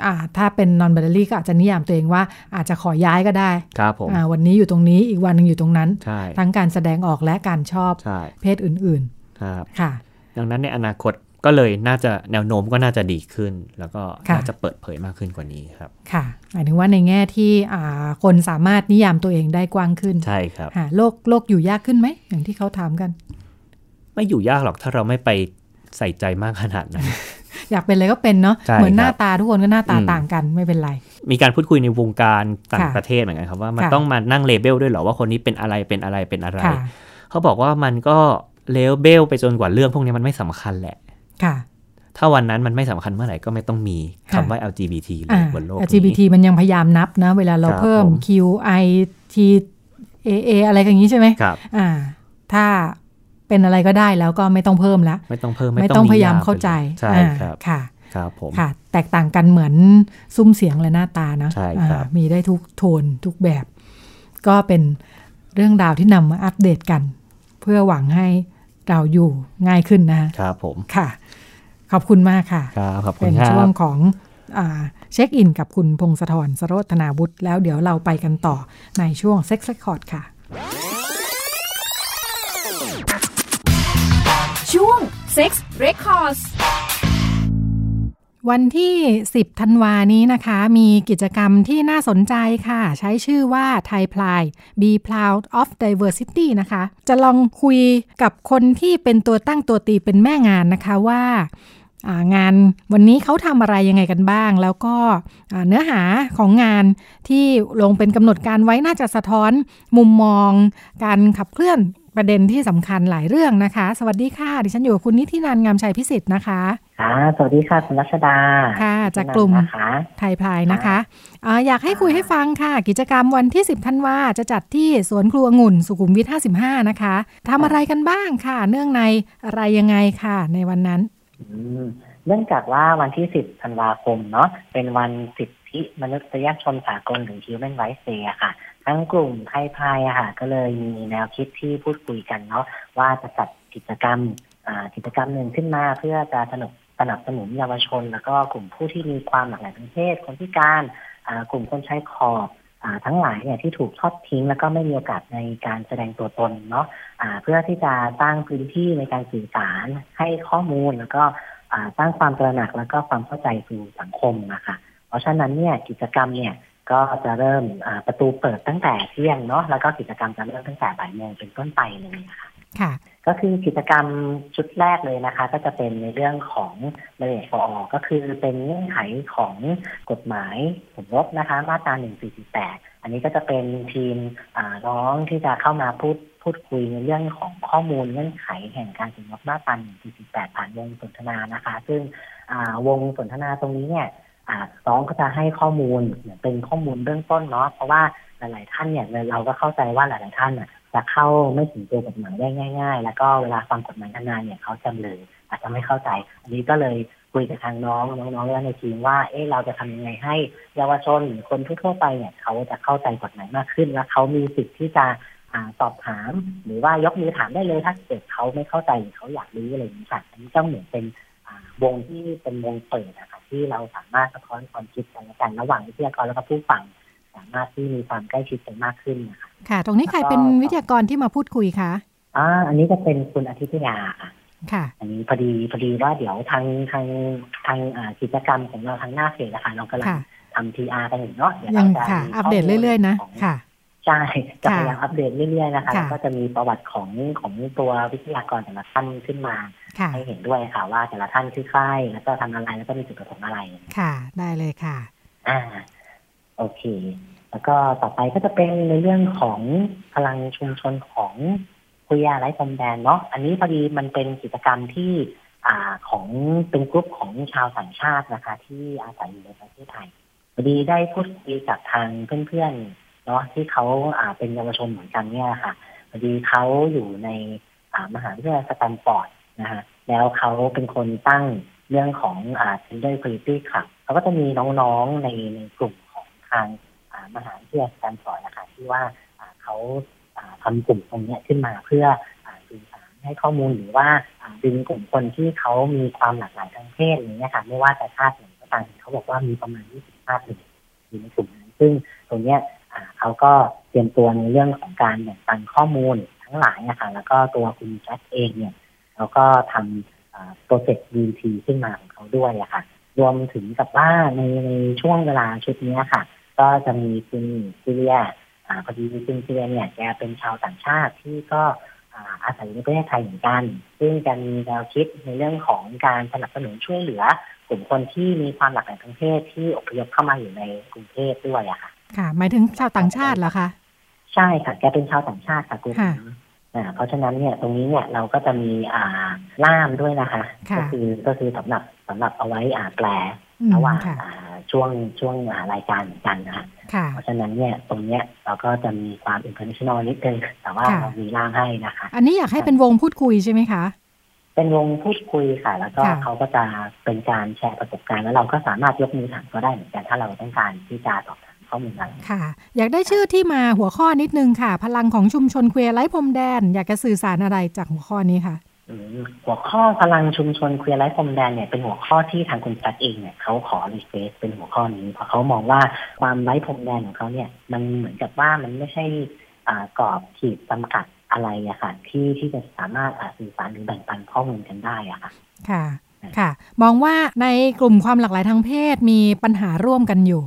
อ่าถ้าเป็น non binary ก็อาจจะนิยามตัวเองว่าอาจจะขอย้ายก็ได้
ครับผม
อ่าวันนี้อยู่ตรงนี้อีกวันหนึ่งอยู่ตรงนั้น
ใช่
ทั้งการแสดงออกและการชอบ
ใช่
เพศอื่น
ครับ
ๆค่ะ
ดังนั้นในอนาคตก็เลยน่าจะแนวโน้มก็น่าจะดีขึ้น แล้วก็
ค่ะ
น่าจะเปิดเผยมากขึ้นกว่านี้ครับ
ค่ะหมายถึงว่าในแง่ที่อ่าคนสามารถนิยามตัวเองได้กว้างขึ้น
ใช่ครับ
ค่ะโลกโลกอยู่ยากขึ้นไหมอย่างที่เขาถามกัน
ไม่อยู่ยากหรอกถ้าเราไม่ไปใส่ใจมากขนาดนั้น
อยากเป็นอะไรก็เป็นเนาะ
ใช่
เหมือนหน้า
ครับ
ตาทุกคนก็หน้าตา
อืม
ต่างกันไม่เป็นไร
มีการพูดคุยในวงการต่าง
ค่ะ
ประเทศเหมือนกันครับว่ามัน
ค่ะ
ต้องมานั่งเลเบลด้วยเหรอว่าคนนี้เป็นอะไรเป็นอะไรเป็นอะไร
ค่ะ
เขาบอกว่ามันก็เลเบลไปจนกว่าเรื่องพวกนี้มันไม่สำคัญแหละ
ค่ะ
ถ้าวันนั้นมันไม่สำคัญเมื่อไหร่ก็ไม่ต้องมี
ค่ะ
คำว่า LGBT เล
อ่าย
บนโลกนี้
LGBT มันยังพยายามนับนะ เวลาเรา
ครับ
เพิ่ม
ผม
Q I T A A อะไรกันอย่างนี้ใช่ไหม
ครับ
อ่า ถ้า เป็นอะไรก็ได้แล้วก็ไม่ต้องเพิ่มแล้ว
ไม่ต้องเพิ่ม
ไม่ต้องพยายาม
นิ
เข้าใจ
ใช่
อ่า
ครับ
ค่ะ
ครับผม
ค่ะ แตกต่างกันเหมือนซุ้มเสียงและหน้าตานะ
ใช่ครับ
อ่ามีได้ทุกโทนทุกแบบ ก็เป็นเรื่องราวที่นำมาอัปเดตกัน เพื่อหวังให้เราอยู่ง่ายขึ้นนะ
ครับผม
ค่ะ ขอบคุณมากค่ะ
ครับขอบคุ
เป็
ณ
น
ครั
ช่วง
บ
ของอาเช็คอินกับคุณพงศธรสโรธนาบุตรแล้วเดี๋ยวเราไปกันต่อในช่วง Sex Record ค่ะ
ช่วง Sex Records
วันที่ 10 ธันวานี้นะคะ มีกิจกรรมที่น่าสนใจค่ะ ใช้ชื่อว่า Thai Pride Be Proud of Diversity นะคะ จะลองคุยกับคนที่เป็นตัวตั้งตัวตีเป็นแม่งานนะคะว่างานวันนี้เขาทำอะไรยังไงกันบ้าง แล้วก็เนื้อหาของงานที่ลงเป็นกำหนดการไว้น่าจะสะท้อนมุมมอง การขับเคลื่อน ประเด็นที่สำคัญหลายเรื่องนะคะ สวัสดีค่ะ ดิฉันอยู่กับคุณนิตินันงามชัยพิสิทธิ์นะคะ
ค่ะสวัสดีค่ะคุณรัชดา
ค่ะจากกลุ่ม
นะคะ
ไทยพลายนะคะอาอยากให้คุยให้ฟังค่ะ กิจกรรมวันที่ 10ธันวาจะจัดที่สวนครัวองุ่นสุขุมวิท 55 นะคะทำอะไรกันบ้างค่ะ เนื่องในอะไรยังไงค่ะ ในวันนั้น
อืมเนื่องจากว่าวันที่ 10ธันวาคมเนาะเป็นวันสิทธิมนุษยชนสากลหรือ Human Rights Day อะค่ะ ทั้งกลุ่มไทยพายอะค่ะก็เลยมีแนวคิดที่พูดคุยกันเนาะว่าจะจัดกิจกรรมกิจกรรมหนึ่งขึ้นมาเพื่อจะสนับสนับสนุนเยาวชน แล้วก็กลุ่มผู้ที่มีความหลากหลายทางเพศคนพิการกลุ่มคนใช้ขอบอทั้งหลายเนี่ยที่ถูกทอดทิ้ง แล้วก็ไม่มีโอกาสในการแสดงตัวตนเนาะอ่าเพื่อที่จะสร้างพื้นที่ในการสื่อสารให้ข้อมูลแล้วก็สร้างความตระหนักแล้วก็ความเข้าใจสู่สังคมนะคะเพราะฉะนั้นเนี่ยกิจกรรมเนี่ย ก็จะเริ่มอ่าประตูเปิดตั้งแต่เที่ยงเนาะแล้วก็กิจกรรมจะเริ่มตั้งแต่บ่ายโมงเป็นต้นไปเลยนะคะ
ค่ะ
ก็คือกิจกรรมชุดแรกเลยนะคะ ก็จะเป็นในเรื่องของระเบียบฟอก็คือเป็นเงื่อนไขของกฎหมายสมรสนะคะ มาตรา 1448อันนี้ก็จะเป็นทีมอ่าน้องที่จะเข้ามาพูดพูดคุยในเรื่องของข้อมูลเงื่อนไขแห่งการสมรสมาตรา 1448ผ่านวงสนทนานะคะ ซึ่งอ่าวงสนทนาตรงนี้เนี่ยอ่า น้องก็จะให้ข้อมูลเป็นข้อมูลเบื้องต้นเนาะเพราะว่าหลาย ๆ ท่านเนี่ยเราก็เข้าใจว่าหลาย ๆ ท่านน่ะจะเข้าไม่ถึงตัวกฎหมายได้ง่าย ๆ แล้วก็เวลาฟังกฎหมายนานๆเนี่ยเขาจำเลยอาจจะไม่เข้าใจ อันนี้ก็เลยคุยกับทางน้องน้องๆและในทีมว่า เอ๊ะเราจะทำยังไงให้เยาวชนหรือคนทั่วไปเนี่ยเขาจะเข้าใจกฎหมายมากขึ้น และเขามีสิทธิ์ที่จะอสอบถาม หรือว่ายกมือถามได้เลยถ้าเกิดเขาไม่เข้าใจหรือเขาอยากรู้อะไรอย่างนี้ค่ะอันนี้ก็เหมือนเป็นวงที่เป็นวงเปิดนะคะ ที่เราสามารถสะท้อนความคิดกันและกันระหว่างวิทยากรแล้วก็ผู้ฟัง สามารถที่มีความใกล้ชิดกันมากขึ้นนะคะ
ค่ะ ตรงนี้ใครเป็นวิทยากรที่มาพูดคุยคะ
อ่าอันนี้จะเป็นคุณอาทิตยาค่ะ
ค่ะ
อันนี้พอดีพอดีว่าเดี๋ยวทางทางทางอ่ากิจกรรมของเราทางหน้าเพจนะคะเรากำลัง
ค่ะ
ทำ PR กันอยู่เนาะเดี๋ยว
ยั
เรา
ง
จะ
ค่ะ
มี
อัปเดตเรื่อยๆนะ
ข้มูลของ
ค่ะ
ใช่จะ
ค่ะ
พยายามอัปเดตเรื่อยๆนะคะ
ค่ะ
แล้วก็จะมีประวัติของของตัววิทยากรแต่ละท่านขึ้นมา
ค่ะ
ให้เห็นด้วยค่ะว่าแต่ละท่านคือใครแล้วก็ทำอะไรแล้วก็มีจุดประสงค์อะไร
ค่ะ ได้เลยค่ะ
อ่า โอเค แล้วก็ต่อไปก็จะเป็นในเรื่องของพลังชุมชนของคุยาไร้พรมแดนเนาะอันนี้พอดีมันเป็นกิจกรรมที่อ่าของเป็นกลุ่มของชาวต่างชาตินะคะ ที่อาศัยอยู่ในประเทศไทยพอดีได้พูดคุยกับทางเพื่อนๆ เนาะที่เขาอ่าเป็นเยาวชนเหมือนกันเนี่ยค่ะพอดีเขาอยู่ในอ่ามหาวิทยาลัยสแตนฟอร์ดนะฮะแล้วเขาเป็นคนตั้งเรื่องของอ่า gender equality ค่ะเขาก็จะมีน้องๆในในกลุ่มของทางอ่ามหาวิทยาลัยสแตนฟอร์ดนะคะที่ว่าอ่าเขาทำกลุ่มตรงเนี้ยขึ้นมาเพื่อสื่อสารให้ข้อมูลหรือว่าดึงกลุ่มคนที่เขามีความหลากหลายทางเพศอย่างนี้ค่ะไม่ว่าจะชาติไหนก็ตามเขาบอกว่ามีประมาณ 20 ชาติอยู่ในกลุ่มนั้นซึ่งตรงเนี้ย เขาก็เตรียมตัวในเรื่องของการแบ่งปันข้อมูลทั้งหลายนะคะแล้วก็ตัวคุณแจ็คเองเนี่ยเขาก็ทำโปรเจกต์ BT ขึ้นมาของเขาด้วยอะค่ะ รวมถึงกับว่าในในช่วงเวลาชุดนี้ค่ะ ก็จะมีคุณซีเรียพอดีคุณซีเรียเนี่ยแกเป็นชาวต่างชาติที่ก็อาศัยในประเทศไทยเหมือนกัน ซึ่งจะมีแนวคิดในเรื่องของการสนับสนุนช่วยเหลือกลุ่มคนที่มีความหลากหลายทางเพศที่อพยพเข้ามาอยู่ในกรุงเทพด้วยอะค่ะ
ค่ะ หมายถึงชาวต่างชาติเหรอคะ
ใช่ค่ะ แกเป็นชาวต่างชาติค่ะคุณอ่าเพราะฉะนั้นเนี่ยตรงนี้เนี่ยเราก็จะมีอ่าล่ามด้วยนะคะ ก็คือก็คือสำหรับสำหรับเอาไว้อ่าแปลระหว่างอ่าช่วงช่วงรายการเหมือนกันนะคะเพราะฉะนั้นเนี่ยตรงเนี้ยเราก็จะมีความ international นิดนึงแต่ว่าเรามีล่ามให้นะคะ
อันนี้อยากให้เป็นวงพูดคุยใช่ไหมคะ
เป็นวงพูดคุยค่ะ แล้วก็เขาก็จะเป็นการแชร์ประสบการณ์แล้วเราก็สามารถยกมือถามก็ได้เหมือนกันถ้าเราต้องการที่จะสอบถาม ข้อมูลอะไร
ค่ะ อยากได้ชื่อที่มาหัวข้อนิดนึงค่ะ พลังของชุมชน queer ไร้พรมแดน อยากจะสื่อสารอะไรจากหัวข้อนี้ค่ะ
หัวข้อพลังชุมชน queer ไร้พรมแดนเนี่ยเป็นหัวข้อที่ทางคุณจัดเองเนี่ยเขาขอ request เป็นหัวข้อนี้เพราะเขามองว่าความไร้พรมแดนของเขาเนี่ย มันเหมือนกับว่ามันไม่ใช่อ่ากรอบขีดจำกัดอะไรอะค่ะที่ที่จะสามารถสื่อสารหรือแบ่งปันข้อมูลกันได้อะค่ะ
ค่ะค่ะ มองว่าในกลุ่มความหลากหลายทางเพศมีปัญหาร่วมกันอยู่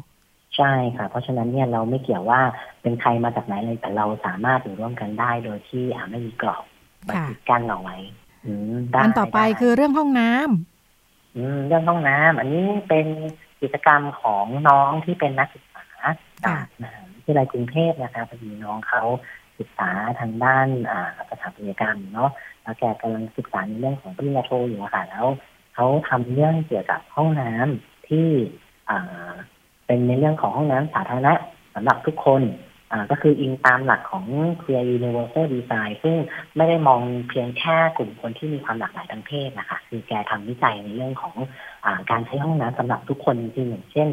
ใช่ค่ะ เพราะฉะนั้นเนี่ยเราไม่เกี่ยวว่าเป็นใครมาจากไหนเลยแต่เราสามารถอยู่ร่วมกันได้โดยที่อาไม่มีกรอบมาปิดกั้นเอาไว้
อันต่อไปคือเรื่องห้องน้ำ
อืเรื่องห้องน้ำอันนี้เป็นกิจกรรมของน้องที่เป็นนักศึกษาจากมหาวิทยาลัยกรุงเทพนะคะพอดีน้องเขาศึกษาทางด้านอ่าสถาปัตยกรรมเนาะแล้วแกกำลังศึกษาในเรื่องของปริญญาโทอยู่ค่ะแล้วเขาทำเรื่องเกี่ยวกับห้องน้ำที่อ่า เป็นในเรื่องของห้องน้ำสาธารณะสำหรับทุกคนอ่าก็คืออิงตามหลักของ Clear Universal Design ซึ่งไม่ได้มองเพียงแค่กลุ่มคนที่มีความหลากหลายทางเพศนะคะคือแกทำวิจัยในเรื่องของอการใช้ห้องน้ำสำหรับทุกคนจริงอย่างเช่น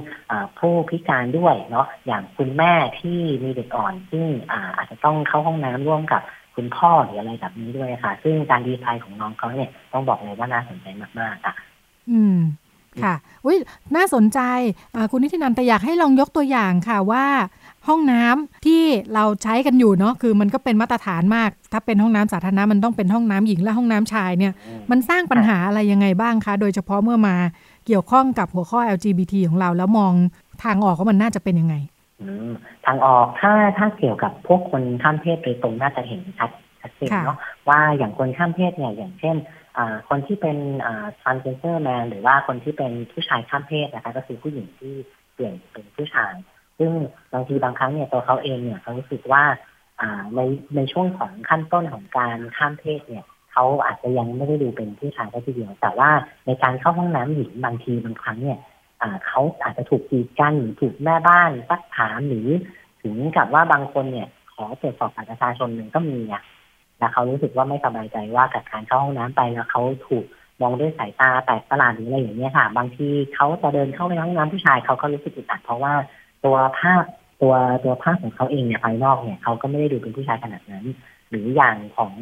ผู้พิการด้วยเนาะอย่างคุณแม่ที่มีเด็กอ่อน ซึ่งอาอาจจะต้องเข้าห้องน้ำร่วมกับคุณพ่อหรืออะไรแบบนี้ด้วยค่ะ ซึ่งการดีไซน์ของน้องเขาเนี่ยต้องบอกเลยว่าน่าสนใจมากๆอะ
อืม ค่ะอุ้ยน่าสนใจคุณนิตินันแต่อยากให้ลองยกตัวอย่างค่ะว่าห้องน้ำที่เราใช้กันอยู่เนาะคือมันก็เป็นมาตรฐานมาก ถ้าเป็นห้องน้ำสาธารณะมันต้องเป็นห้องน้ำหญิงและห้องน้ำชายเนี่ย มันสร้างปัญหาอะไรยังไงบ้างคะ โดยเฉพาะเมื่อมาเกี่ยวข้องกับหัวข้อ LGBT ของเราแล้วมองทางออกว่ามันน่าจะเป็นยังไง
ทางออกถ้าถ้าเกี่ยวกับพวกคนข้ามเพศโดยตรงน่าจะเห็นชัดชัดเจนเนาะว่าอย่างคนข้ามเพศเนี่ยอย่างเช่น คนที่เป็น transgender man หรือว่าคนที่เป็นผู้ชายข้ามเพศนะคะก็คือผู้หญิงที่เปลี่ยนเป็นผู้ชาย ซึ่งบางทีบางครั้งเนี่ยตัวเขาเองเนี่ยเขารู้สึกว่าในในช่วงของขั้นต้นของการข้ามเพศเนี่ยเขาอาจจะยังไม่ได้ดูเป็นผู้ชายแค่ทีเดียว แต่ว่าในการเข้าห้องน้ำหญิงบางทีบางครั้งเนี่ยเขาอาจจะถูกกีดกันหรือถูกแม่บ้านซักถามหรือถึงกับว่าบางคนเนี่ยขอตรวจสอบบัตรประชาชนหนึ่งก็มีอะ แล้วเขารู้สึกว่าไม่สบายใจว่ากับการเข้าห้องน้ำไปแล้วเขาถูกมองด้วยสายตาแปลกประหลาดหรืออะไรอย่างเงี้ยค่ะ บางทีเขาจะเดินเข้าไปห้องน้ำผู้ชายเขาก็รู้สึกอึดอัดเพราะว่าตัวภาพตัวตัวภาพของเขาเองเนี่ยภายนอกเนี่ยเขาก็ไม่ได้ดูเป็นผู้ชายขนาดนั้น หรืออย่างของ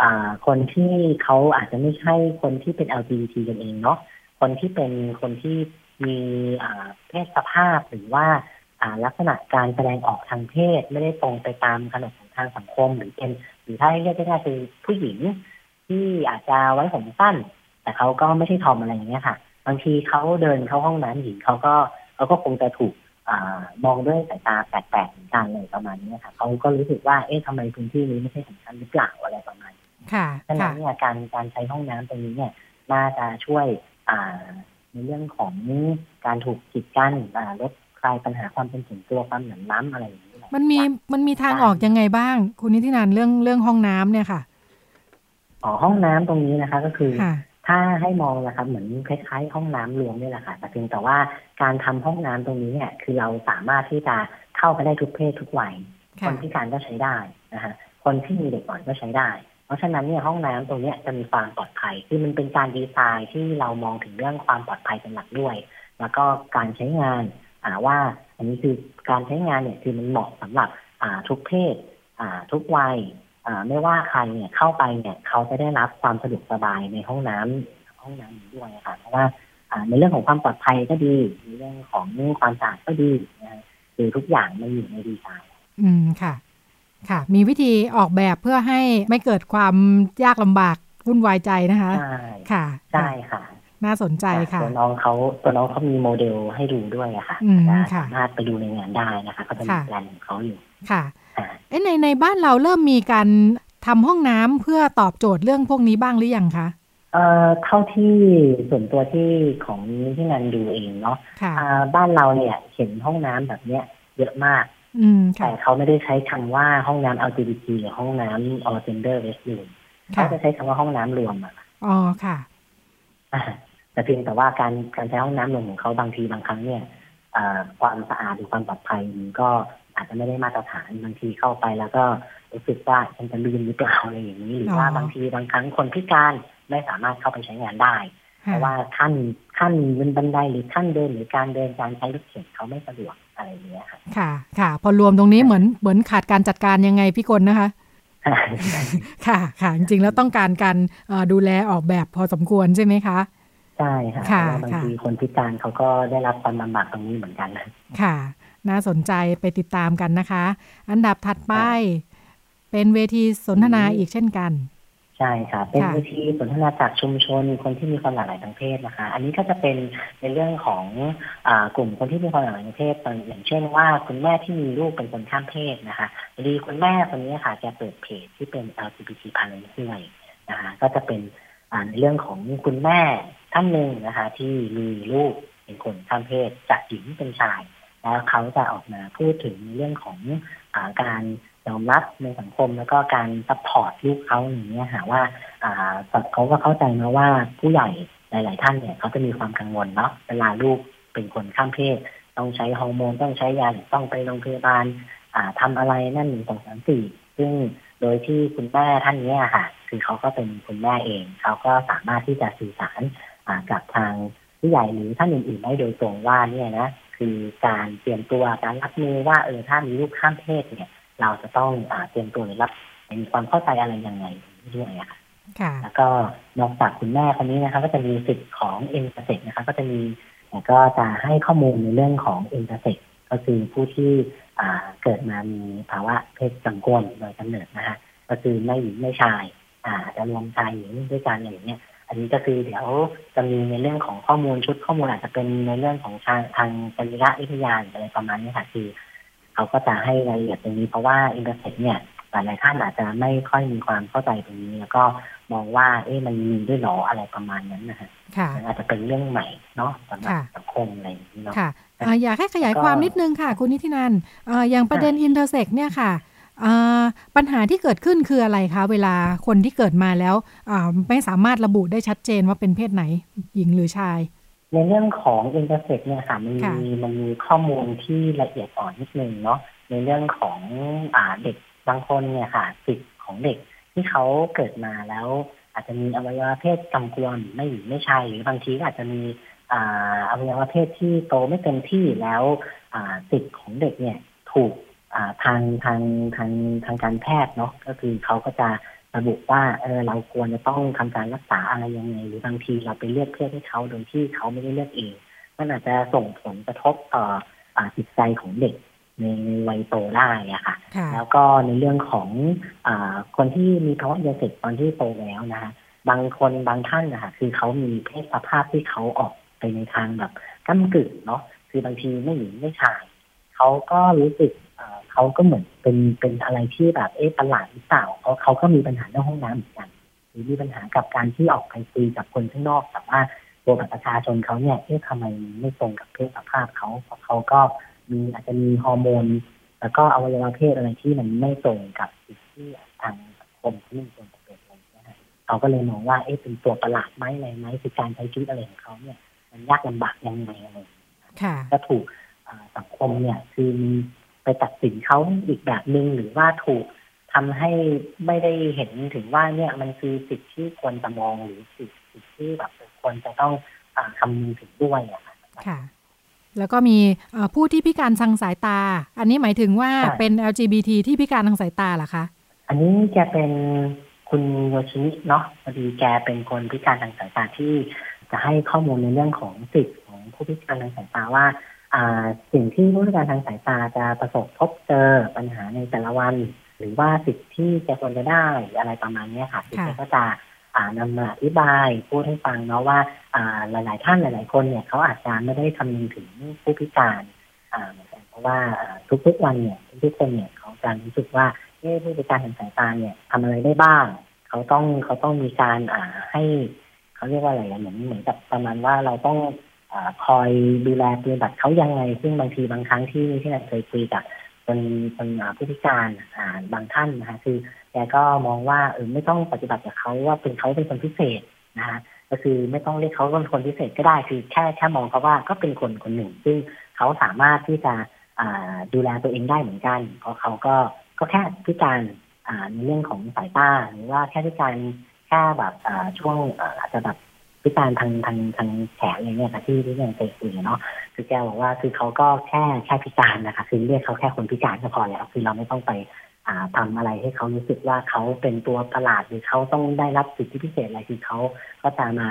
อคนที่เขาอาจจะไม่ใช่คนที่เป็น LGBT กันเองเนาะคนที่เป็นคนที่มีเพศสภาพหรือว่าลักษณะการแสดงออกทางเพศไม่ได้ตรงไปตามขนบของทางสังคม หรือเป็น หรือถ้าเรียกได้คือผู้หญิงที่อาจจะไว้ผมสั้น แต่เขาก็ไม่ใช่ทอมอะไรอย่างเงี้ยค่ะ บางทีเขาเดินเข้าห้องน้ำหญิงเขาก็เขาก็คงจะถูกอมองด้วยสายตาแปลกๆเหมือนกันเลยประมาณนี้ค่ะเขาก็รู้สึกว่าเอ๊ะทำไมพื้นที่นี้ไม่ใช่ของฉันหรือเปล่าอะไรประมาณ
ค่ะ
ฉะนั้นเนี่ยการการใช้ห้องน้ำตรงนี้เนี่ยน่าจะช่วยอ่าในเรื่องของการถูกกีดกั้นลดคลายปัญหาความเป็นส่วนตัวความเหนื่อยล้ำอะไรอย่างนี้
มันมีมันมีทางออกยังไงบ้าง คุณนิตินันเรื่องเรื่องห้องน้ำเนี่ยค่ะ
อ๋อห้องน้ำตรงนี้นะคะ ก็คือ ถ้าให้มองนะครับเหมือนคล้ายๆ ห้องน้ำรวมนี่แหละค่ะแต่เพียงแต่ว่าการทำห้องน้ำตรงนี้เนี่ย คือเราสามารถที่จะเข้าไปได้ทุกเพศทุกวัยคนพิการก็ใช้ได้นะฮะคนที่มีเด็กอ่อนก็ใช้ได้ เพราะฉะนั้นเนี่ยห้องน้ำตรงนี้จะมีความปลอดภัย คือมันเป็นการดีไซน์ที่เรามองถึงเรื่องความปลอดภัยเป็นหลักด้วย แล้วก็การใช้งานอ่าว่าอันนี้คือ การใช้งานเนี่ยคือมันเหมาะสำหรับอ่าทุกเพศอ่าทุกวัยอ่าไม่ว่าใครเนี่ยเข้าไปเนี่ยเขาจะได้รับความสะดวกสบายในห้องน้ำห้องน้ำนี้ด้วยค่ะเพราะว่าอ่าในเรื่องของความปลอดภัยก็ดีในเรื่องของความสะอาดก็ดีนะคือทุกอย่างมันอยู่ในดีไซน์
อืมค่ะ ค่ะ มีวิธีออกแบบเพื่อให้ไม่เกิดความยากลำบากวุ่นวายใจนะคะ
ใช่
ค่ะ
ใช่ค่ะ
น่าสนใจค่ะ
ตัวน้องเขาตัวน้องเขามีโมเดลให้ดูด้วยอะค่ะ
อืม
จะ
ค่ะ
สามารถไปดูในงานได้นะคะเขาจะมี
ค่ะ
แปลนของเขาอยู่
ค่ะ
อ่า
เอ๊ะในในบ้านเราเริ่มมีการทำห้องน้ำเพื่อตอบโจทย์เรื่องพวกนี้บ้างหรือยังคะ
เอ่อเท่าที่ส่วนตัวที่ของที่นันดูเองเนาะ
ค่ะ
อ่าบ้านเราเนี่ยเห็นห้องน้ำแบบเนี้ยเยอะมาก
อืม
แต่
ค่ะ
เขาไม่ได้ใช้คำว่าห้องน้ำ LGBT หรือห้องน้ำ all gender restroom เขา
ค่ะ
จะใช้คำว่าห้องน้ำรวมอะ
อ๋อค่ะ
อ่า แต่เพียงแต่ว่าการการใช้ห้องน้ำรวมของเขาบางทีบางครั้งเนี่ยอ่าความสะอาดหรือความปลอดภัยมันก็อาจจะไม่ได้มาตรฐานบางทีเข้าไปแล้วก็รู้สึกว่าฉันจะลืมหรือเปล่าอะไรอย่างนี้ หรือว่า
อ๋อ
บางทีบางครั้งคนพิการไม่สามารถเข้าไปใช้งานได้ เพ
ค่ะ
ราะว่าขั้นขั้นบนบันไดหรือขั้นเดินหรือการเดินการใช้รถเข็นเขาไม่สะดวกอะไรอย่างเงี้ยครับ
ค่ะ ค่ะ พอรวมตรงนี้เหมือนเหมือนขาดการจัดการยังไงพี่กลนะคะค่ะค่ะจริงๆแล้วต้องการการเอ่อดูแลออกแบบพอสมควรใช่ไหมคะ
ใช่ค่ะเพ
ค่ะ
ราะว่าบาง
ค่ะ
ทีคนพิการเขาก็ได้รับความลำบากตรงนี้เหมือนกันนะ
ค่ะ น่าสนใจไปติดตามกันนะคะ อันดับถัดไป เป็นเวทีสนทนาอีกเช่นกัน
ใช่ค่ะ เป็น
ค่ะ
วิธีสนทนาจากชุมชนคนที่มีความหลากหลายทางเพศนะคะ อันนี้ก็จะเป็นในเรื่องของอากลุ่มคนที่มีความหลากหลายทางเพศอย่างเช่นว่าคุณแม่ที่มีลูกเป็นคนข้ามเพศนะคะพอดีคุณแม่คนนี้ค่ะจะเปิดเพจที่เป็น LGBT parent ด้วยนะคะ ก็จะเป็นอ่าในเรื่องของคุณแม่ ท่านหนึ่งนะคะ ที่มีลูกเป็นคนข้ามเพศจากหญิงเป็นชาย แล้วเขาจะออกมาพูดถึงเรื่องของอ่าการยอมรับในสังคมแล้วก็การ support ลูกเขาอย่างเงี้ยค่ะว่าเขาก็เข้าใจนะว่าผู้ใหญ่หลาย ๆ ท่านเนี่ยเขาจะมีความกังวลเนาะเวลาลูกเป็นคนข้ามเพศ ต้องใช้ฮอร์โมนต้องใช้ยาต้องไปโรงพยาบาลอ่าทำอะไรนั่นหนึ่งสองสามสี่ซึ่งโดยที่คุณแม่ท่านนี้ค่ะ คือเขาก็เป็นคุณแม่เอง เขาก็สามารถที่จะสื่อสาร กับทางผู้ใหญ่หรือท่านอื่นๆได้โดยตรงว่าเนี่ยนะคือการเตรียมตัวการรับมือว่าเออถ้ามีลูกข้ามเพศเนี่ย เราจะต้องอาเตรียมตัวหรือรับมือมีความเข้าใจอะไรยังไงด้วยอะค่ะ
ค่ะ
แล้วก็นอกจากคุณแม่คนนี้นะคะก็จะมีสิทธิ์ของ intersex นะคะก็จะมีแต่ก็จะให้ข้อมูลในเรื่องของ intersex ก็คือผู้ที่อ่าเกิดมามีภาวะเพศสังกลโดยกำเนิดนะคะก็คือไม่หญิงไม่ชายอ่าจะรวมชายหญิงด้วยกันอะไรอย่างเงี้ยอั นนี้ก็คือเดี๋ยวจะมีในเรื่องของข้อมูลชุดข้อมูลอาจจะเป็นในเรื่องของทางทางสรีรวิทยาหรืออะไรประมาณนี้ค่ะคือเขาก็จะให้รายละเอียดตรงนี้เพราะว่า intersex เนี่ยหลายๆท่านอาจจะไม่ค่อยมีความเข้าใจตรงนี้ แล้วก็มองว่า เอ๊ะมันมีด้วยหรออะไรประมาณนั้นนะฮะ
ค่ะ
มันอาจจะเป็นเรื่องใหม่เนาะสำหรับ
ค่ะ
สังคมอะไรอย่างนี้เนาะ
ค่ะอ่าอยากให้ขยายความนิดนึงค่ะ คุณนิตินันอ่าอย่างประเด็น intersex เนี่ยค่ะอ่า ปัญหาที่เกิดขึ้นคืออะไรคะ เวลาคนที่เกิดมาแล้วอ่าไม่สามารถระบุได้ชัดเจนว่าเป็นเพศไหนหญิงหรือชาย
ในเรื่องของ intersex เนี่ยค่ะมัน
ค่ะ
มีมันมีข้อมูลที่ละเอียดอ่อนนิดนึงเนาะในเรื่องของอ่าเด็กบางคนเนี่ยค่ะสิทธิ์ของเด็กที่เขาเกิดมาแล้ว อาจจะมีอวัยวะเพศกำกวมไม่หญิงไม่ชายหรือบางทีก็อาจจะมีอ่าอวัยวะเพศที่โตไม่เต็มที่แล้วอ่าสิทธิ์ของเด็กเนี่ยถูกอ่า ทางทางทางทางการแพทย์เนาะก็คือเขาก็จะระบุว่าเออเราควรจะต้องทำการรักษาอะไรยังไง หรือบางทีเราไปเลือกเพศให้เขาโดยที่เขาไม่ได้เลือกเองมันอาจจะส่งผลกระทบต่ออ่าจิตใจของเด็กในในวัยโตได้อะค่ะ
ค่ะ
แล้วก็ในเรื่องของอาคนที่มีภาวะยาเสพตอนที่โตแล้วนะคะบางคนบางท่านนะคะคือเขามีเพศสภาพที่เขาออกไปในทางแบบก้ากึ่งเนาะคือบางทีไม่หญิงไม่ชายเขาก็รู้สึกอ่า เขาก็เหมือนเป็นเป็นอะไรที่แบบเอ๊ะประหลาดหรือเปล่าเพราะเขาก็มีปัญหาเรื่องห้องน้ำเหมือนกันหรือมีปัญหากับการที่ออกไปคุยกับคนข้างนอก แต่ว่าตัวบัตรประชาชนเขาเนี่ยเอ๊ะทำไมไม่ตรงกับเพศสภาพเขาเพราะเขาก็มีอาจจะมีฮอร์โมน แล้วก็อวัยวะเพศอะไรที่มันไม่ตรงกับสิ่งที่ทางสังคมที่มันควรจะเป็นอะไรอย่างเงี้ยฮะเขาก็เลยมองว่าเอ๊ะเป็นตัวประหลาดไหมอะไรไหมคือการใช้ชีวิตอะไรของเขาเนี่ย มันยากลำบากยังไงอะไรอย่างเงี้ย
ค่ะ
ก็ถูกอ่าสังคมเนี่ยคือมี ไปตัดสินเขาอีกแบบหนึ่งหรือว่าถูกทำให้ไม่ได้เห็นถึงว่าเนี่ยมันคือสิ่งที่ควรจะมองหรือสิ่งสิ่งที่แบบควรจะต้องอาคำนึงถึงด้วยอะค่ะ
ค่ะ แล้วก็มีผู้ที่พิการทางสายตา อันนี้หมายถึงว่าเป็น LGBT ที่พิการทางสายตาเหรอคะ
อันนี้จะเป็นคุณโยชิเนาะพอดีแกเป็นคนพิการทางสายตาที่จะให้ข้อมูลในเรื่องของสิทธิของผู้พิการทางสายตาว่า สิ่งที่ผู้พิการทางสายตาจะประสบพบเจอปัญหาในแต่ละวัน หรือว่าสิทธิที่จะควรจะได้อะไรประมาณนี้ค่ะที่ก็จะนำมาอธิบายพูดให้ฟังเนาะว่าหลาย ๆ ท่านหลาย ๆ คนเนี่ยเขาอาจจะไม่ได้คำนึงถึงผู้พิการเพราะว่าทุก ๆ วันเนี่ยทุกๆคนเนี่ยเขาจะรู้สึกว่าผู้พิการทางสายตาเนี่ยทำอะไรได้บ้าง เขาต้องเขาต้องมีการอ่าให้เขาเรียกว่าอะไรเหมือนเหมือนกับประมาณว่าเราต้องอ คอยดูแลปฏิบัติเขายังไง ซึ่งบางทีบางครั้งที่ที่เราเคยคุยกับคนคนผู้พิการบางท่านนะคะคือแกก็มองว่าเออไม่ต้องปฏิบัติกับเขาว่าเป็นเขาเป็นคนพิเศษนะคะก็คือไม่ต้องเรียกเขาเป็นคนพิเศษก็ได้คือแค่แค่มองเขาว่าก็เป็นคนคนหนึ่ง ซึ่งเขาสามารถที่จะดูแลตัวเองได้เหมือนกัน เพราะเขาก็ก็แค่พิการในเรื่องของสายตาหรือว่าแค่พิการแค่แบบช่วงอาจจะแบบ พิการทางทางทางแขนอะไรเงี้ยค่ะที่ที่ยังเคยคุยเนาะคือแกบอกว่าคือเขาก็แค่แค่พิการนะคะคือเรียกเขาแค่คนพิการก็พอแล้วคือเราไม่ต้องไปอ่าทำอะไรให้เขารู้สึกว่าเขาเป็นตัวประหลาดหรือเขาต้องได้รับสิทธิพิเศษอะไรคือเขาก็จะมา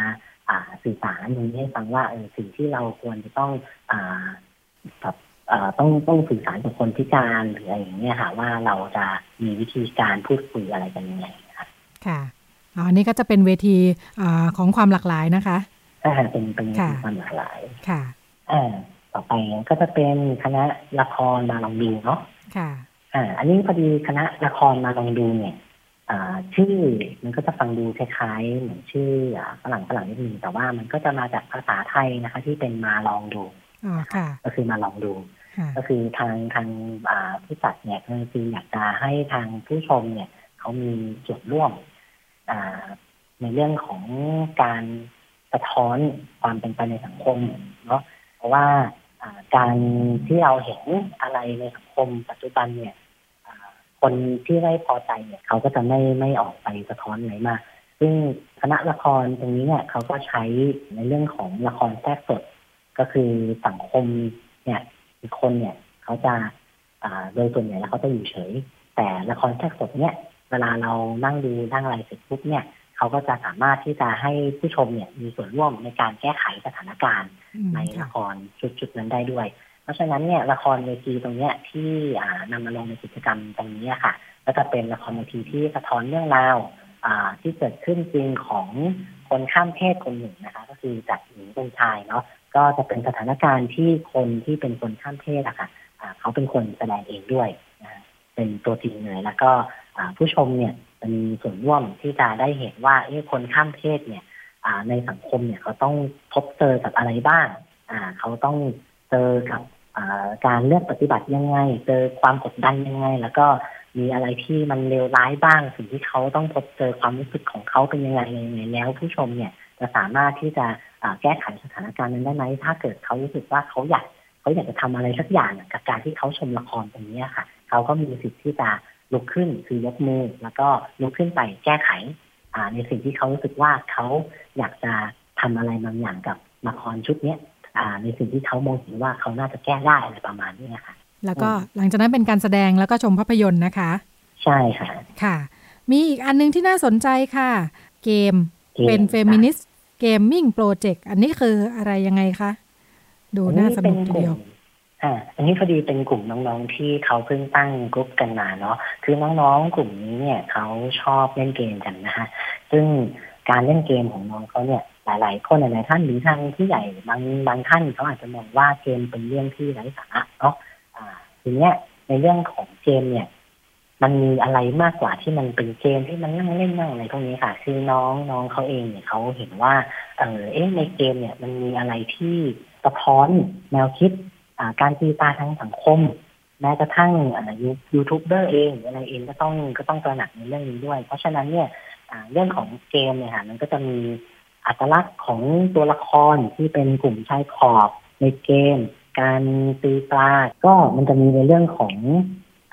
สื่อสารตรงนี้ให้ฟังว่าเออสิ่งที่เราควรจะต้องอแบบต้องต้องสื่อสารกับคนพิการหรืออะไรอย่างเงี้ยค่ะว่าเราจะมีวิธีการพูดคุยอะไรกันยังไงครับ
ค่ะ อันนี้ก็จะเป็นเวทีอของความหลากหลายนะคะ
อ่าเป็นเป็นความหลากหลาย
ค่ะ
อ่าต่อไปก็จะเป็นคณะละครมาลองดูเนาะ
ค่ะ
อ่าอันนี้พอดีคณะละครมาลองดูเนี่ยอ่าชื่อมันก็จะฟังดูคล้ายๆเหมือนชื่อฝรั่งฝรั่งนิดนึงแต่ว่ามันก็จะมาจากภาษาไทยนะคะ ที่เป็นมาลองดูก็คือมาลองดูก็คือทางทางผู้จัดเนี่ยคืออยากจะให้ทางผู้ชมเนี่ย เขามีจุดร่วม ในเรื่องของการสะท้อนความเป็นไปในสังคมเนาะเพราะว่าการที่เราเห็นอะไรในสังคมปัจจุบันเนี่ยคนที่ไม่พอใจเนี่ย เขาก็จะไม่ไม่ออกไปสะท้อนไหนมา ซึ่งคณะละครตรงนี้เนี่ยเขาก็ใช้ในเรื่องของละครแทรกสด ก็คือสังคมเนี่ยคนเนี่ยเขาจะโดยส่วนใหญ่แล้วเขาจะอยู่เฉย แต่ละครแทรกสดเนี่ย วลาเรานั่งดูนั่งอะไรเสร็จปุ๊บเนี่ยเขาก็จะสามารถที่จะให้ผู้ชมเนี่ยมีส่วนร่วมในการแก้ไขสถานการณ์ในละครจุดๆนั้นได้ด้วย เพราะฉะนั้นเนี่ยละครเวทีตรงเนี้ยที่นำมาลงในกิจกรรมตรงนี้ค่ะก็จะเป็นละครเวทีที่สะท้อนเรื่องราวที่เกิดขึ้นจริงของคนข้ามเพศคนหนึ่งนะคะ ก็คือจากหญิงเป็นชายเนาะก็จะเป็นสถานการณ์ที่คนที่เป็นคนข้ามเพศอะค่ะเขาเป็นคนแสดงเองด้วยนะเป็นตัวจริงเลยแล้วก็ ผู้ชมเนี่ยจะมีส่วนร่วมที่จะได้เห็นว่าเอ้คนข้ามเพศเนี่ยในสังคมเนี่ยเขาต้องพบเจอกับอะไรบ้างเขาต้องเจอกับการเลือกปฏิบัติยังไง เจอความกดดันยังไง แล้วก็มีอะไรที่มันเลวร้ายบ้าง สิ่งที่เขาต้องพบเจอความรู้สึกของเขาเป็นยังไงยังไงแล้วผู้ชมเนี่ยจะสามารถที่จะแก้ไขสถานการณ์นั้นได้ไหมถ้าเกิดเขารู้สึกว่าเขาอยากเขาอยากจะทำอะไรสักอย่างกับการที่เขาชมละครตรงนี้ค่ะ เขาก็มีสิทธิ์ที่จะ ลุกขึ้นคือยกมือแล้วก็ลุกขึ้นไปแก้ไขในสิ่งที่เขารู้สึกว่าเขาอยากจะทำอะไรบางอย่างกับละครชุดเนี้ยในสิ่งที่เขามองเห็นว่าเขาน่าจะแก้ได้อะไรประมาณนี้นะคะ
แล้วก็หลังจากนั้นเป็นการแสดงแล้วก็ชมภาพยนตร์นะคะ
ใช่ค่ะ
ค่ะ มีอีกอันนึงที่น่าสนใจค่ะ เกมเป็น feminist gaming project อันนี้คืออะไรยังไงคะ ดูน่าสนุกทีเดียว
อ่าอันนี้พอดีเป็นกลุ่มน้องๆที่เขาเพิ่งตั้งกลุ่มกันมาเนาะคือน้องๆกลุ่มนี้เนี่ยเขาชอบเล่นเกมกันนะคะซึ่งการเล่นเกมของน้องเขาเนี่ยหลาย ๆ คนหลายๆท่านหรือทางที่ใหญ่บางบางท่านเขาอาจจะมองว่าเกมเป็นเรื่องที่ไร้สาระเนาะอ่าทีเนี้ยในเรื่องของเกมเนี่ย มันมีอะไรมากกว่าที่มันเป็นเกมที่มันนั่งเล่นนั่งอะไรพวกนี้ค่ะ คือน้องน้องเขาเองเนี่ยเขาเห็นว่า เออเอ๊ะในเกมเนี่ยมันมีอะไรที่สะท้อนแนวคิด การตีตาทางสังคม แม้กระทั่งยูทูบเบอร์เองอะไรเองก็ต้องก็ต้องตระหนักในเรื่องนี้ด้วย เพราะฉะนั้นเนี่ยเรื่องของเกมเนี่ยค่ะมันก็จะมีอัตลักษณ์ของตัวละครที่เป็นกลุ่มชายขอบในเกม การตีตาก็มันจะมีในเรื่องของ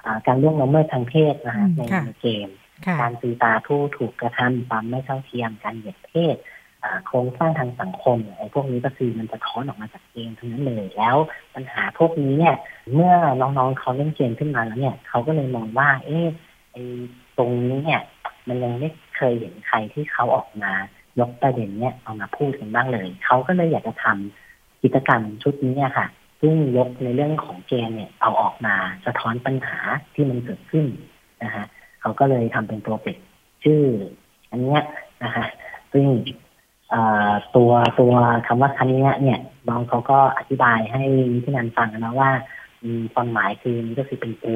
อการล่วงละเมิดทางเพศนะฮะในเกม การตีตาผู้ถูกกระทำความไม่เท่าเทียมการเหยียดเพศ โครงสร้างทางสังคมไอ้พวกนี้ก็คือมันจะท้อนออกมาจากเกมทั้งนั้นเลยแล้วปัญหาพวกนี้เนี่ย เมื่อน้องๆเขาเล่นเกมขึ้นมาแล้วเนี่ยเขาก็เลยมองว่า เอ๊ะไอ้ตรงนี้เนี่ย มันยังไม่เคยเห็นใครที่เขาออกมายกประเด็นเนี่ยเอามาพูดกันบ้างเลยเขาก็เลยอยากจะทำกิจกรรมชุดนี้ค่ะ ซึ่งยกในเรื่องของเกมเนี่ยเอาออกมาสะท้อนปัญหาที่มันเกิดขึ้นนะฮะเขาก็เลยทำเป็นโปรเจกต์ชื่อ อันเนี้ยนะฮะซึ่ง ตัวตัวคำว่าคันนี้เนี่ยน้องเขาก็อธิบายให้ที่นันฟังนะว่าความหมายคือมันก็คือเป็นปู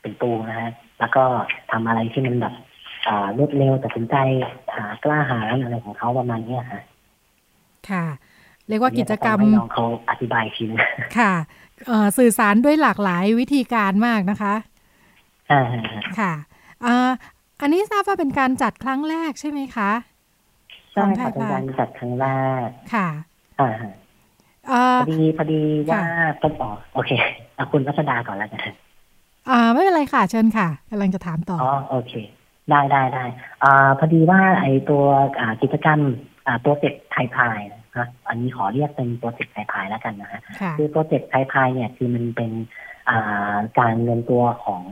เป็นปูนะฮะแล้วก็ทำอะไรที่มันแบบรวดเร็วตัดสินใจหากล้าหาญอะไรของเขาประมาณนี้ค่ะ
ค่ะ เรียกว่ากิจกรรม
น้องเขาอธิบายที
ค่ะสื่อสารด้วยหลากหลายวิธีการมากนะคะ
อ่า
ค่ะอันนี้ทราบว่าเป็นการจัดครั้งแรกใช่ไหมคะ
ใช่ค่ะเป็นการจัดครั้งแรก
ค่ะ
อ่าพอดีพอดีว่าต้นอ๋อโอเคเอาคุณรัชดาก่อนแล้วกัน
อ่า ไม่เป็นไรค่ะ เชิญค่ะกำลังจะถามต่อ
อ๋อโอเค ได้ได้ได้อ่าพอดีว่าไอตัวอ่ากิจกรรมอ่าโปรเจกต์ไทยพายนะอันนี้ขอเรียกเป็นโปรเจกต์ไทยพายแล้วกันนะฮะคือโปรเจกต์ไทยพายเนี่ยคือมันเป็น การเงินตัวของ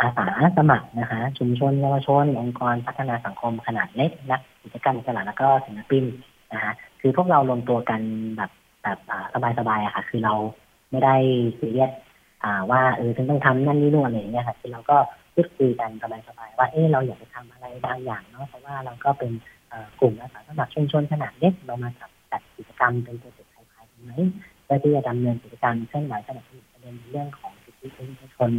อาสาสมัครนะคะ ชุมชนเยาวชน องค์กรพัฒนาสังคมขนาดเล็กนักกิจกรรมตลาดแล้วก็ศิลปินนะคะคือพวกเรารวมตัวกันแบบแบบสบายๆอะค่ะ คือเราไม่ได้ซีเรียสว่าเออฉันต้องทำนั่นนี่นู่นอะไรอย่างเงี้ยค่ะคือเราก็พูดคุยกันสบายๆว่าเออเราอยากจะทำอะไรบางอย่างเนาะเพราะว่าเราก็เป็นกลุ่มอาสาสมัครชุมชนขนาดเล็กเรามาจัดกิจกรรมเป็นโปรเจกต์คล้ายๆกันไหมเพื่อที่จะดำเนินกิจกรรมเคลื่อนไหวสนับสนุน เด็นเรื่องของสิทธิมนุษยชน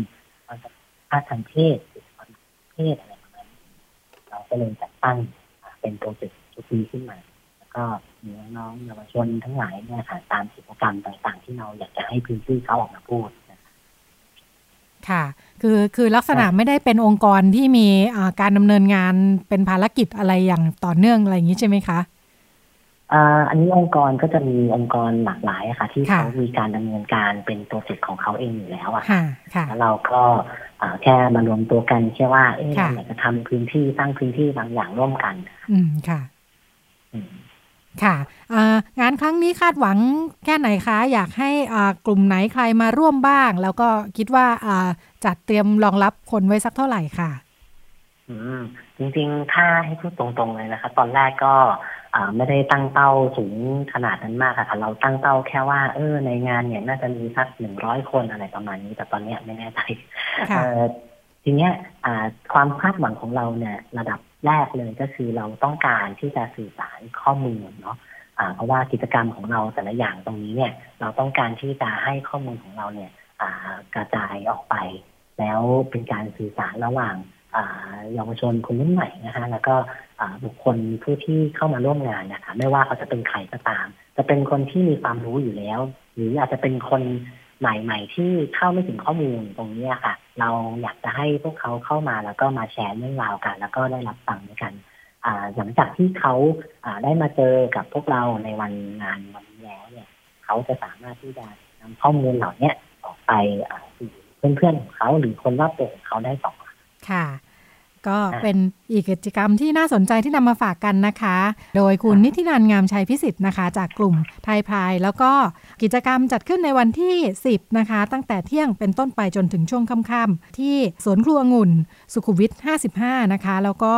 ความสัมพันธ์ทางเพศสิทธิความเพศอะไรประมาณนี้เราก็เลยจัดตั้งเป็นโปรเจกต์ชุดนี้ขึ้นมา แล้วก็มีน้องเยาวชนทั้งหลายเนี่ยค่ะตามกิจกรรมต่างๆ ที่เราอยากจะให้พื้นที่เขาออกมาพูด
ค่ะ คือคือลักษณะไม่ได้เป็นองค์กรที่มีการดำเนินงานเป็นภารกิจอะไรอย่างต่อเนื่องอะไรอย่างนี้ใช่ไหมคะ
อันนี้องค์กรก็จะมีองค์กรหลากหลายค่ะ ที่เขามีการดำเนินการเป็นโปรเจกต์ของเขาเองอยู่แล้วอะ
ค่ะ
แล้วเราก็แค่มารวมตัวกันแค่ว่าเออเราอยากจะทำพื้นที่สร้างพื้นที่บางอย่างร่วมกัน
อืมค่ะค่ะงานครั้งนี้คาดหวังแค่ไหนคะ อยากให้กลุ่มไหนใครมาร่วมบ้าง แล้วก็คิดว่าจัดเตรียมรองรับคนไว้สักเท่าไหร่ค่ะ
อืมจริงๆ ถ้าให้พูดตรงๆเลยนะคะ ตอนแรกก็ ไม่ได้ตั้งเป้าสูงขนาดนั้นมากค่ะ เราตั้งเป้าแค่ว่า เออ ในงานเนี่ยน่าจะมีสักหนึ่งร้อยคนอะไรประมาณนี้ แต่ตอนนี้ไม่แน่ใจทีเนี้ยความคาดหวังของเราเนี่ยระดับแรกเลยก็คือเราต้องการที่จะสื่อสารข้อมูลเนาะเพราะว่ากิจกรรมของเราแต่ละอย่างตรงนี้เนี่ย เราต้องการที่จะให้ข้อมูลของเราเนี่ยกระจายออกไป แล้วเป็นการสื่อสารระหว่างเยาวชนคนรุ่นใหม่นะคะแล้วก็ บุคคลผู้ที่เข้ามาร่วมงานนะคะไม่ว่าเขาจะเป็นใครก็ตาม จะเป็นคนที่มีความรู้อยู่แล้ว หรืออาจจะเป็นคนใหม่ ๆ ที่เข้าไม่ถึงข้อมูลตรงนี้ค่ะ เราอยากจะให้พวกเขาเข้ามาแล้วก็มาแชร์เรื่องราวกัน แล้วก็ได้รับฟังด้วยกันหลังจากที่เขาได้มาเจอกับพวกเราในวันงานวันนี้แล้วเนี่ยเขาจะสามารถที่จะนำข้อมูลเหล่านี้ออกไปสู่เพื่อนๆของเขาหรือคนรอบตัวของเขาได้ต่อ
ค่ะ ก็เป็นอีกกิจกรรมที่น่าสนใจที่นำมาฝากกันนะคะ โดยคุณนิตินันงามชัยพิสิทธิ์นะคะ จากกลุ่มไทยพาย แล้วก็กิจกรรมจัดขึ้นในวันที่ 10 นะคะ ตั้งแต่เที่ยงเป็นต้นไปจนถึงช่วงค่ำๆที่สวนครัวงุ่น สุขุมวิท 55 นะคะ แล้วก็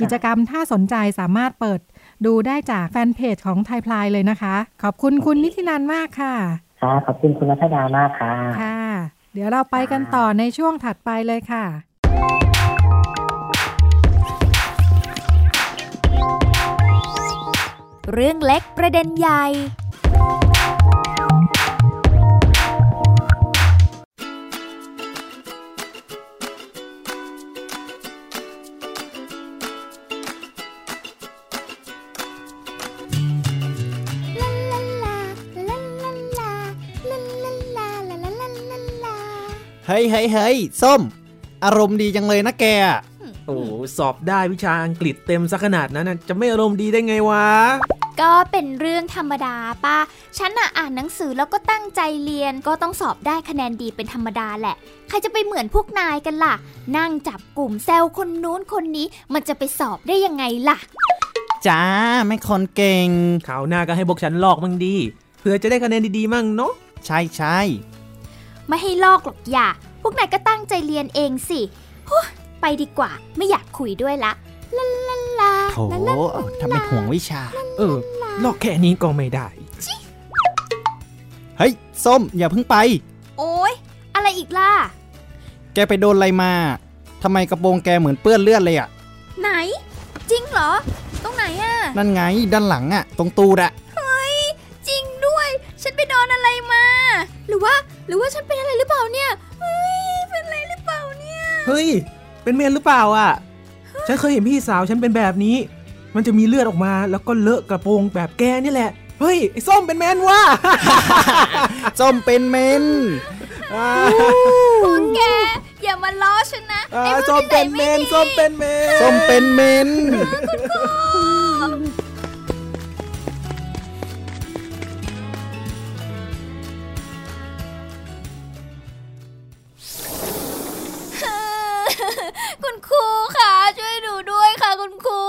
กิจกรรมถ้าสนใจสามารถเปิดดูได้จากแฟนเพจของไทยพายเลยนะคะ ขอบคุณคุณนิตินันมากค่ะ
ค่ะขอบคุณคุณรัชดามากค่ะ
ค่ะ เดี๋ยวเราไปกันต่อในช่วงถัดไปเลยค่ะ
เรื่องเล็กประเด็นใหญ่
เฮ้ยเฮ้ยเฮ้ยส้ม อารมณ์ดีจังเลยนะแก
โอ้สอบได้วิชาอังกฤษเต็มซะขนาดนั้นจะไม่อารมณ์ดีได้ไงวะ
ก็เป็นเรื่องธรรมดาป้าฉันอะอ่านหนังสือแล้วก็ตั้งใจเรียนก็ต้องสอบได้คะแนนดีเป็นธรรมดาแหละ ใครจะไปเหมือนพวกนายกันล่ะ นั่งจับกลุ่มแซวคนนู้นคนนี้มันจะไปสอบได้ยังไงล่ะ
จ้าไม่คนเก่ง
ข่าวหน้าก็ให้พวกฉันลอกมั่งดีเพื่อจะได้คะแนนดีๆมั่งเนาะ
ใช่ใช่
ไม่ให้ลอกหรอกอย่า พวกนายก็ตั้งใจเรียนเองสิฮู้ ไปดีกว่า ไม่อยากคุยด้วยละลาลาลา
โถ
ลาลา
ทำเป็นห่วงวิชา
เออลอกแค่นี้ก็ไม่ได้
เฮ้ย ส้ม อย่าเพิ่งไป
โอ๊ยอะไรอีกล่ะ
แกไปโดนอะไรมาทำไมกระโปรงแกเหมือนเปื้อนเลือดเลยอะ
ไหน จริงเหรอ ตรงไหนอะ
นั่นไงด้านหลังอะตรงตูดอะ
เฮ้ย จริงด้วย ฉันไปโดนอะไรมา หรือว่า หรือว่าฉันเป็นอะไรหรือเปล่าเนี่ยเฮ้ยเป็นอะไรหรือเปล่าเนี่ย
เฮ้ย เป็นเมนหรือเปล่าอะ ฉันเคยเห็นพี่สาวฉันเป็นแบบนี้ มันจะมีเลือดออกมาแล้วก็เลอะกระโปรงแบบแกนี่แหละ เฮ้ย ไอ้ส้มเป็นแมนว่ะ
ส้มเป็นเมน
อ่า
พวกแก อย่ามาล้อฉันนะ
อ่า
ไอ้พว
ส้
ก
มเป็นเมน
นิสัยไดี
ส้มเป็นเมน
ส้มเป็นเมน
คุณครู ค่ะช่วยหนูด้วยค่ะ คุณครู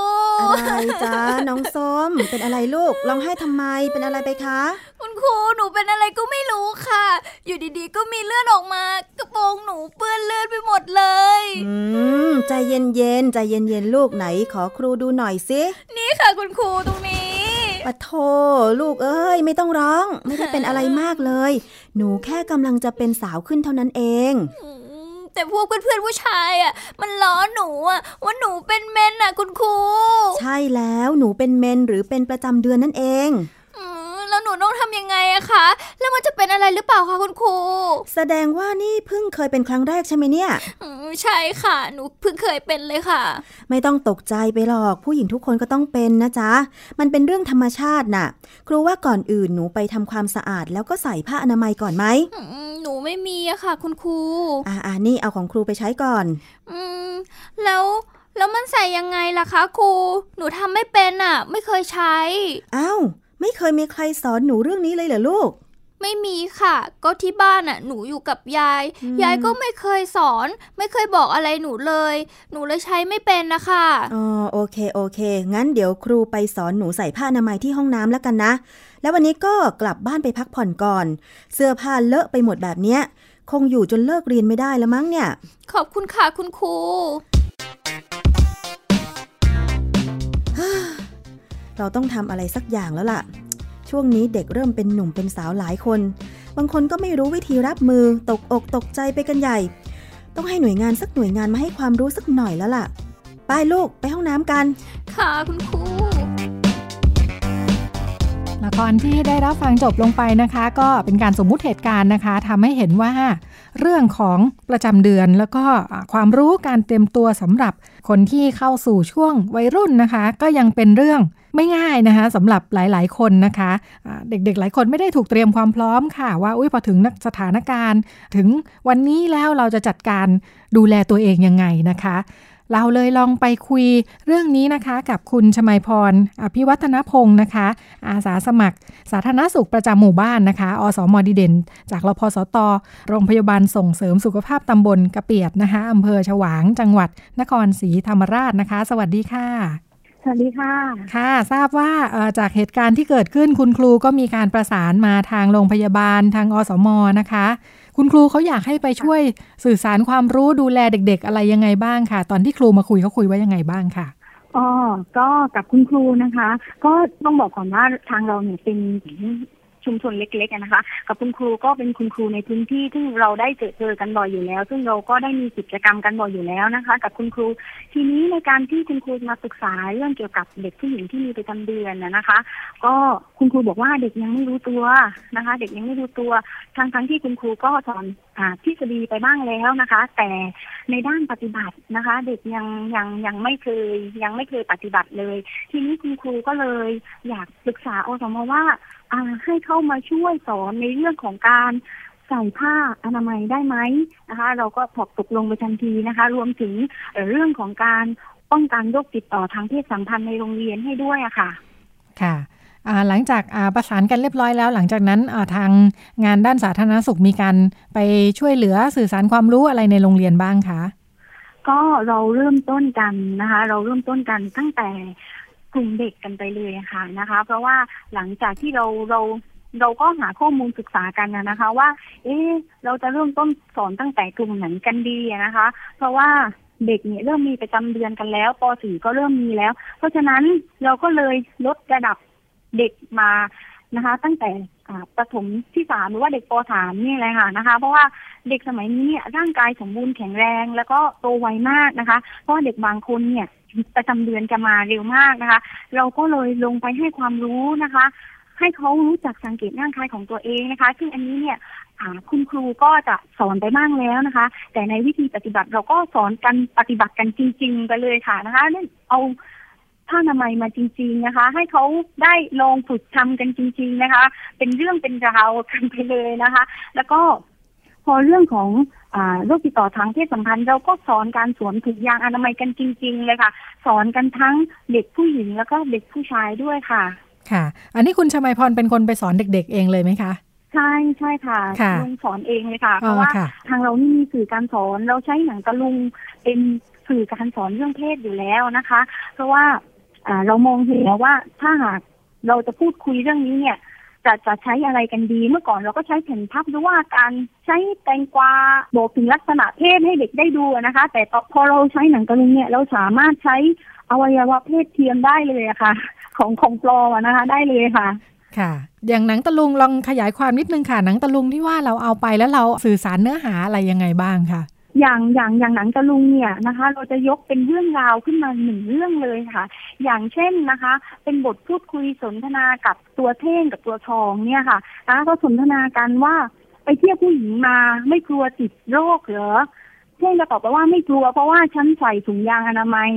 อะไรจ๊ะน้องส้มเป็นอะไรลูกร้องไห้ทำไมเป็นอะไรไปคะ
คุณครูหนูเป็นอะไรก็ไม่รู้ค่ะ อยู่ดีๆ ก็มีเลือดออกมากระโปรงหนูเปื้อนเลือดไปหมดเลย
อืมใจเย็นๆใจเย็นๆลูกไหนขอครูดูหน่อยสิ
นี่ค่ะ คุณครูตรงนี้
ปะโทลูกเอ้ย ไม่ต้องร้อง ไม่ได้เป็นอะไรมากเลย หนูแค่กำลังจะเป็นสาวขึ้นเท่านั้นเอง
อืม แต่พวกเพื่อนๆผู้ชายอะ มันล้อหนูอะว่าหนูเป็นเมนอะคุณครู
ใช่แล้วหนูเป็นเมนหรือเป็นประจำเดือนนั่นเอง
แล้วหนูต้องทำยังไงอะคะ แล้วมันจะเป็นอะไรหรือเปล่าคะคุณครู
แสดงว่านี่เพิ่งเคยเป็นครั้งแรกใช่ไหมเนี่ย
อืมใช่ค่ะ หนูเพิ่งเคยเป็นเลยค่ะ
ไม่ต้องตกใจไปหรอก ผู้หญิงทุกคนก็ต้องเป็นนะจ๊ะ มันเป็นเรื่องธรรมชาติน่ะ ครูว่าก่อนอื่นหนูไปทำความสะอาด แล้วก็ใส่ผ้าอนามัยก่อนไหม
อืมหนูไม่มีอะค่ะ คุณครู
อ่าอ่านี่เอาของครูไปใช้ก่อน
อืม แล้วแล้วมันใส่ยังไงล่ะคะครู หนูทำไม่เป็นอะไม่เคยใช้
อ้าว ไม่เคยมีใครสอนหนูเรื่องนี้เลยเหรอลูก
ไม่มีค่ะ ก็ที่บ้านอะ หนูอยู่กับยาย
อืม
ยายก็ไม่เคยสอน ไม่เคยบอกอะไรหนูเลย หนูเลยใช้ไม่เป็นนะคะ
อ๋อโอเคโอเค งั้นเดี๋ยวครูไปสอนหนูใส่ผ้าอนามัยที่ห้องน้ำแล้วกันนะ แล้ววันนี้ก็กลับบ้านไปพักผ่อนก่อน เสื้อผ้าเลอะไปหมดแบบเนี้ย คงอยู่จนเลิกเรียนไม่ได้แล้วมั้งเนี่ย
ขอบคุณค่ะคุณครู
เราต้องทำอะไรสักอย่างแล้วล่ะ ช่วงนี้เด็กเริ่มเป็นหนุ่มเป็นสาวหลายคน บางคนก็ไม่รู้วิธีรับมือตกอกตกใจไปกันใหญ่ ต้องให้หน่วยงานสักหน่วยงานมาให้ความรู้สักหน่อยแล้วล่ะ ไปลูกไปห้องน้ำกัน
ค่ะคุณครู
ละครที่ได้รับฟังจบลงไปนะคะ ก็เป็นการสมมุติเหตุการณ์นะคะทำให้เห็นว่าเรื่องของประจำเดือนแล้วก็ความรู้การเตรียมตัวสำหรับคนที่เข้าสู่ช่วงวัยรุ่นนะคะ ก็ยังเป็นเรื่อง ไม่ง่ายนะคะสำหรับหลาย ๆ คนนะคะเด็ก ๆ หลายคนไม่ได้ถูกเตรียมความพร้อมค่ะ ว่าอุ้ยพอถึงสถานการณ์ ถึงวันนี้แล้วเราจะจัดการดูแลตัวเองยังไงนะคะ เราเลยลองไปคุยเรื่องนี้นะคะกับคุณชมัยพรอภิวัฒนพงศ์นะคะ อาสาสมัคร สาธารณสุขประจำหมู่บ้านนะคะ อสมดีเด่น จากรพสต โรงพยาบาลส่งเสริมสุขภาพตำบลกระเปียดนะคะอำเภอฉวางจังหวัดนครศรีธรรมราชนะคะ สวัสดีค่ะ
สวัสดีค่ะ
ค่ะ ทราบว่าเอ่อจากเหตุการณ์ที่เกิดขึ้นคุณครูก็มีการประสานมาทางโรงพยาบาลทางอสมนะคะ คุณครูเขาอยากให้ไปช่วยสื่อสารความรู้ดูแลเด็ก ๆ อะไรยังไงบ้างค่ะ ตอนที่ครูมาคุยเขาคุยว่ายังไงบ้างค่ะ
อ๋อก็กับคุณครูนะคะ ก็ต้องบอกก่อนว่าทางเราเนี่ยเป็น ชุมชนเล็กๆนะคะ กับคุณครูก็เป็นคุณครูในพื้นที่ซึ่งเราได้เจอเจอกันบ่อยอยู่แล้ว ซึ่งเราก็ได้มีกิจกรรมกันบ่อยอยู่แล้วนะคะ กับคุณครู ทีนี้ในการที่คุณครูมาปรึกษาเรื่องเกี่ยวกับเด็กผู้หญิงที่มีประจำเดือนนะคะ ก็คุณครูบอกว่าเด็กยังไม่รู้ตัวนะคะ เด็กยังไม่รู้ตัวทั้งทั้งๆที่คุณครูก็สอนอ่าทฤษฎีไปบ้างแล้วนะคะ แต่ในด้านปฏิบัตินะคะ เด็กยังยังยังไม่เคยยังไม่เคยปฏิบัติเลย ทีนี้คุณครูก็เลยอยากปรึกษาโอสมว่า ให้เข้ามาช่วยสอนในเรื่องของการใส่ผ้าอนามัยได้ไหมนะคะ เราก็ถกตกลงไปทันทีนะคะ รวมถึงเอ่อเรื่องของการป้องกันโรคติดต่อทางเพศสัมพันธ์ในโรงเรียนให้ด้วยอะค่ะ
ค่ะอ่าหลังจากอ่าประสานกันเรียบร้อยแล้ว หลังจากนั้นอ่าทางงานด้านสาธารณสุขมีการไปช่วยเหลือสื่อสารความรู้อะไรในโรงเรียนบ้างคะ
ก็เราเริ่มต้นกันนะคะ เราเริ่มต้นกันตั้งแต่ กลุ่มเด็กกันไปเลยค่ะนะคะ เพราะว่าหลังจากที่เราเราเราก็หาข้อมูลศึกษากันนะคะ ว่า เอ๊เราจะเริ่มต้นสอนตั้งแต่กลุ่มไหนกันดีนะคะ เพราะว่าเด็กเนี่ยเริ่มมีประจำเดือนกันแล้วป .4 ก็เริ่มมีแล้ว เพราะฉะนั้นเราก็เลยลดระดับเด็กมานะคะ ตั้งแต่อ่าประถมที่สามหรือว่าเด็กป .3 นี่แหละค่ะนะคะ เพราะว่าเด็กสมัยนี้ร่างกายสมบูรณ์แข็งแรง แล้วก็โตไวมากนะคะ เพราะว่าเด็กบางคนเนี่ย ประจำเดือนจะมาเร็วมากนะคะ เราก็เลยลงไปให้ความรู้นะคะ ให้เขารู้จักสังเกตร่างกายของตัวเองนะคะ ซึ่งอันนี้เนี่ยคุณครูก็จะสอนไปบ้างแล้วนะคะ แต่ในวิธีปฏิบัติเราก็สอนกันปฏิบัติกันจริง ๆ ไปเลยค่ะนะคะเล่นเอาผ้าอนามัยมาจริง ๆนะคะ ให้เขาได้ลองฝึกทำกันจริง ๆนะคะ เป็นเรื่องเป็นราวกันไปเลยนะคะ แล้วก็ พอเรื่องของอ่าโรคติดต่อทางเพศสัมพันธ์เราก็สอนการสวมถุงยางอนามัยกันจริง ๆ เลยค่ะ สอนกันทั้งเด็กผู้หญิงแล้วก็เด็กผู้ชายด้วยค่ะ
ค่ะ อันนี้คุณชมัยพรเป็นคนไปสอนเด็ก ๆ เองเลยไหมคะ
ใช่ใช่ค่ะ
ค่ะ
ลุงสอนเองเลยค่ะ เพ
อ๋อ
ราะว่า
ค่ะ
ทางเรานี่มีสื่อการสอนเราใช้หนังตะลุงเป็นสื่อการสอนเรื่องเพศอยู่แล้วนะคะ เพราะว่าอ่าเรามองเห็นแล้วว่าถ้าหากเราจะพูดคุยเรื่องนี้เนี่ย จะจะใช้อะไรกันดี เมื่อก่อนเราก็ใช้แผ่นพับหรือว่าการใช้แตงกวาบอกถึงลักษณะเพศให้เด็กได้ดูนะคะ แต่พอเราใช้หนังตะลุงเนี่ยเราสามารถใช้อวัยวะเพศเทียมได้เลยะค่ะ ของของปลอมนะคะ ได้เลยค่ะ
ค่ะ อย่างหนังตะลุงลองขยายความนิดนึงค่ะ หนังตะลุงที่ว่าเราเอาไปแล้วเราสื่อสารเนื้อหาอะไรยังไงบ้างค่ะ
อย่างอย่างอย่างหนังตะลุงเนี่ยนะคะ เราจะยกเป็นเรื่องราวขึ้นมาหนึ่งเรื่องเลยค่ะ อย่างเช่นนะคะ เป็นบทพูดคุยสนทนากับตัวเท่งกับตัวทองเนี่ยค่ะนะคะก็สนทนากันว่าไปเที่ยวผู้หญิงมาไม่กลัวติดโรคเหรอเท่งก็ตอบไปว่าไม่กลัวเพราะว่าฉันใส่ถุงยางอนามัย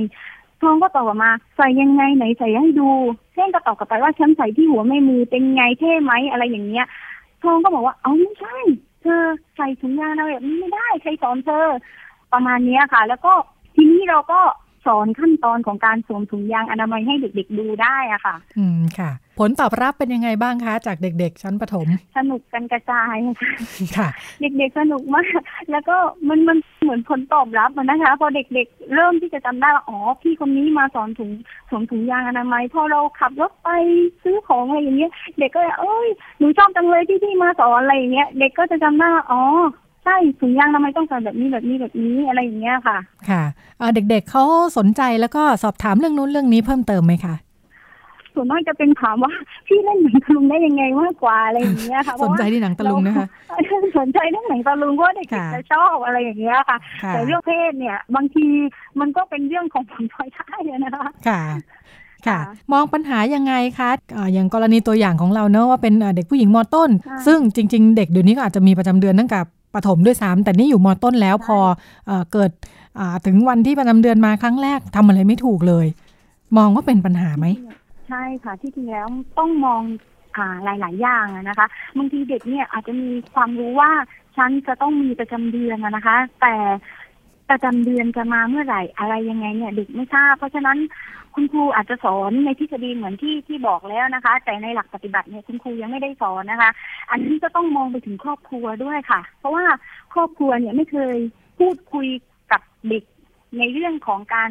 ทองก็ตอบกลับมา ใส่ยังไงไหนใส่ให้ดูเท่งก็ตอบกลับไปว่าฉันใส่ที่หัวไม่มือเป็นไงเท่ไหมอะไรอย่างเงี้ยทองก็บอกว่าเอาไม่ใช่ เธอใส่ถุงยางอะไรแบบนี้ไม่ได้ใครสอนเธอ ประมาณเนี้ยค่ะ แล้วก็ทีนี้เราก็ สอนขั้นตอนของการสวมถุงยางอนามัยให้เด็กๆดูได้อะค่ะ
อืมค่ะ ผลตอบรับเป็นยังไงบ้างคะ จากเด็ก ๆ ชั้นประถม
สนุกกันกระจายค่ะ
ค่ะ
เด็กๆสนุกมาก แล้วก็มันมันเหมือนผลตอบรับอะนะคะ พอเด็กๆ เริ่มที่จะจำได้ว่าอ๋อพี่คนนี้มาสอนถุงสวมถุงยางอนามัยพอเราขับรถไปซื้อของอะไรอย่างเงี้ยเด็กก็เอ้ยหนูชอบจังเลยที่พี่มาสอนอะไรอย่างเงี้ย เด็กก็จะจำได้ว่าอ๋อ ใช่ถุงยางอนามัยต้องใส่แบบนี้แบบนี้แบบนี้อะไรอย่างเงี้ยค่ะ
ค่ะเอ่อเด็กๆเขาสนใจแล้วก็สอบถามเรื่องนู้นเรื่องนี้เพิ่มเติมไหมคะ
ส่วนมากจะเป็นถามว่าพี่เล่นหนังตะลุงได้ยังไงมากกว่าอะไรอย่างเงี้ยค่ะเพ
ส
ราะ
น
ว่า
ใจที่หนังตะลุงนะคะ
สนใจเรื่องหนังตะลุงเพราะว่าเด็ก
ค่ะ
ๆจะชอบอะไรอย่างเงี้ยค่ะ
ค่ะ
แต่เรื่องเพศเนี่ย บางทีมันก็เป็นเรื่องของผลพลอยได้อะนะคะ
ค่ะค่ะ
ค่ะ
มองปัญหายังไงคะเอ่ออย่างกรณีตัวอย่างของเราเนอะว่าเป็นเอ่อเด็กผู้หญิงมต้น
ค่ะ
ซึ่งจริง ๆ เด็กเดี๋ยวนี้ก็อาจจะมีประจำเดือนตั้งแต่ ประถมด้วยซ้ำแต่นี่อยู่มต้นแล้วพอเอ่อเกิดอ่าถึงวันที่ประจำเดือนมาครั้งแรกทำอะไรไม่ถูกเลย มองว่าเป็นปัญหาไหม
ใช่ค่ะที่จริงแล้วต้องมองอ่าหลายๆอย่างอะนะคะบางทีเด็กเนี่ยอาจจะมีความรู้ว่าฉันจะต้องมีประจำเดือนอะนะคะ แต่ประจำเดือนจะมาเมื่อไหร่อะไรยังไงเนี่ยเด็กไม่ทราบ เพราะฉะนั้น คุณครูอาจจะสอนในทฤษฎีเหมือนที่ที่บอกแล้วนะคะ แต่ในหลักปฏิบัติเนี่ยคุณครูยังไม่ได้สอนนะคะ อันนี้ก็ต้องมองไปถึงครอบครัวด้วยค่ะ เพราะว่าครอบครัวเนี่ยไม่เคยพูดคุยกับเด็กในเรื่องของการ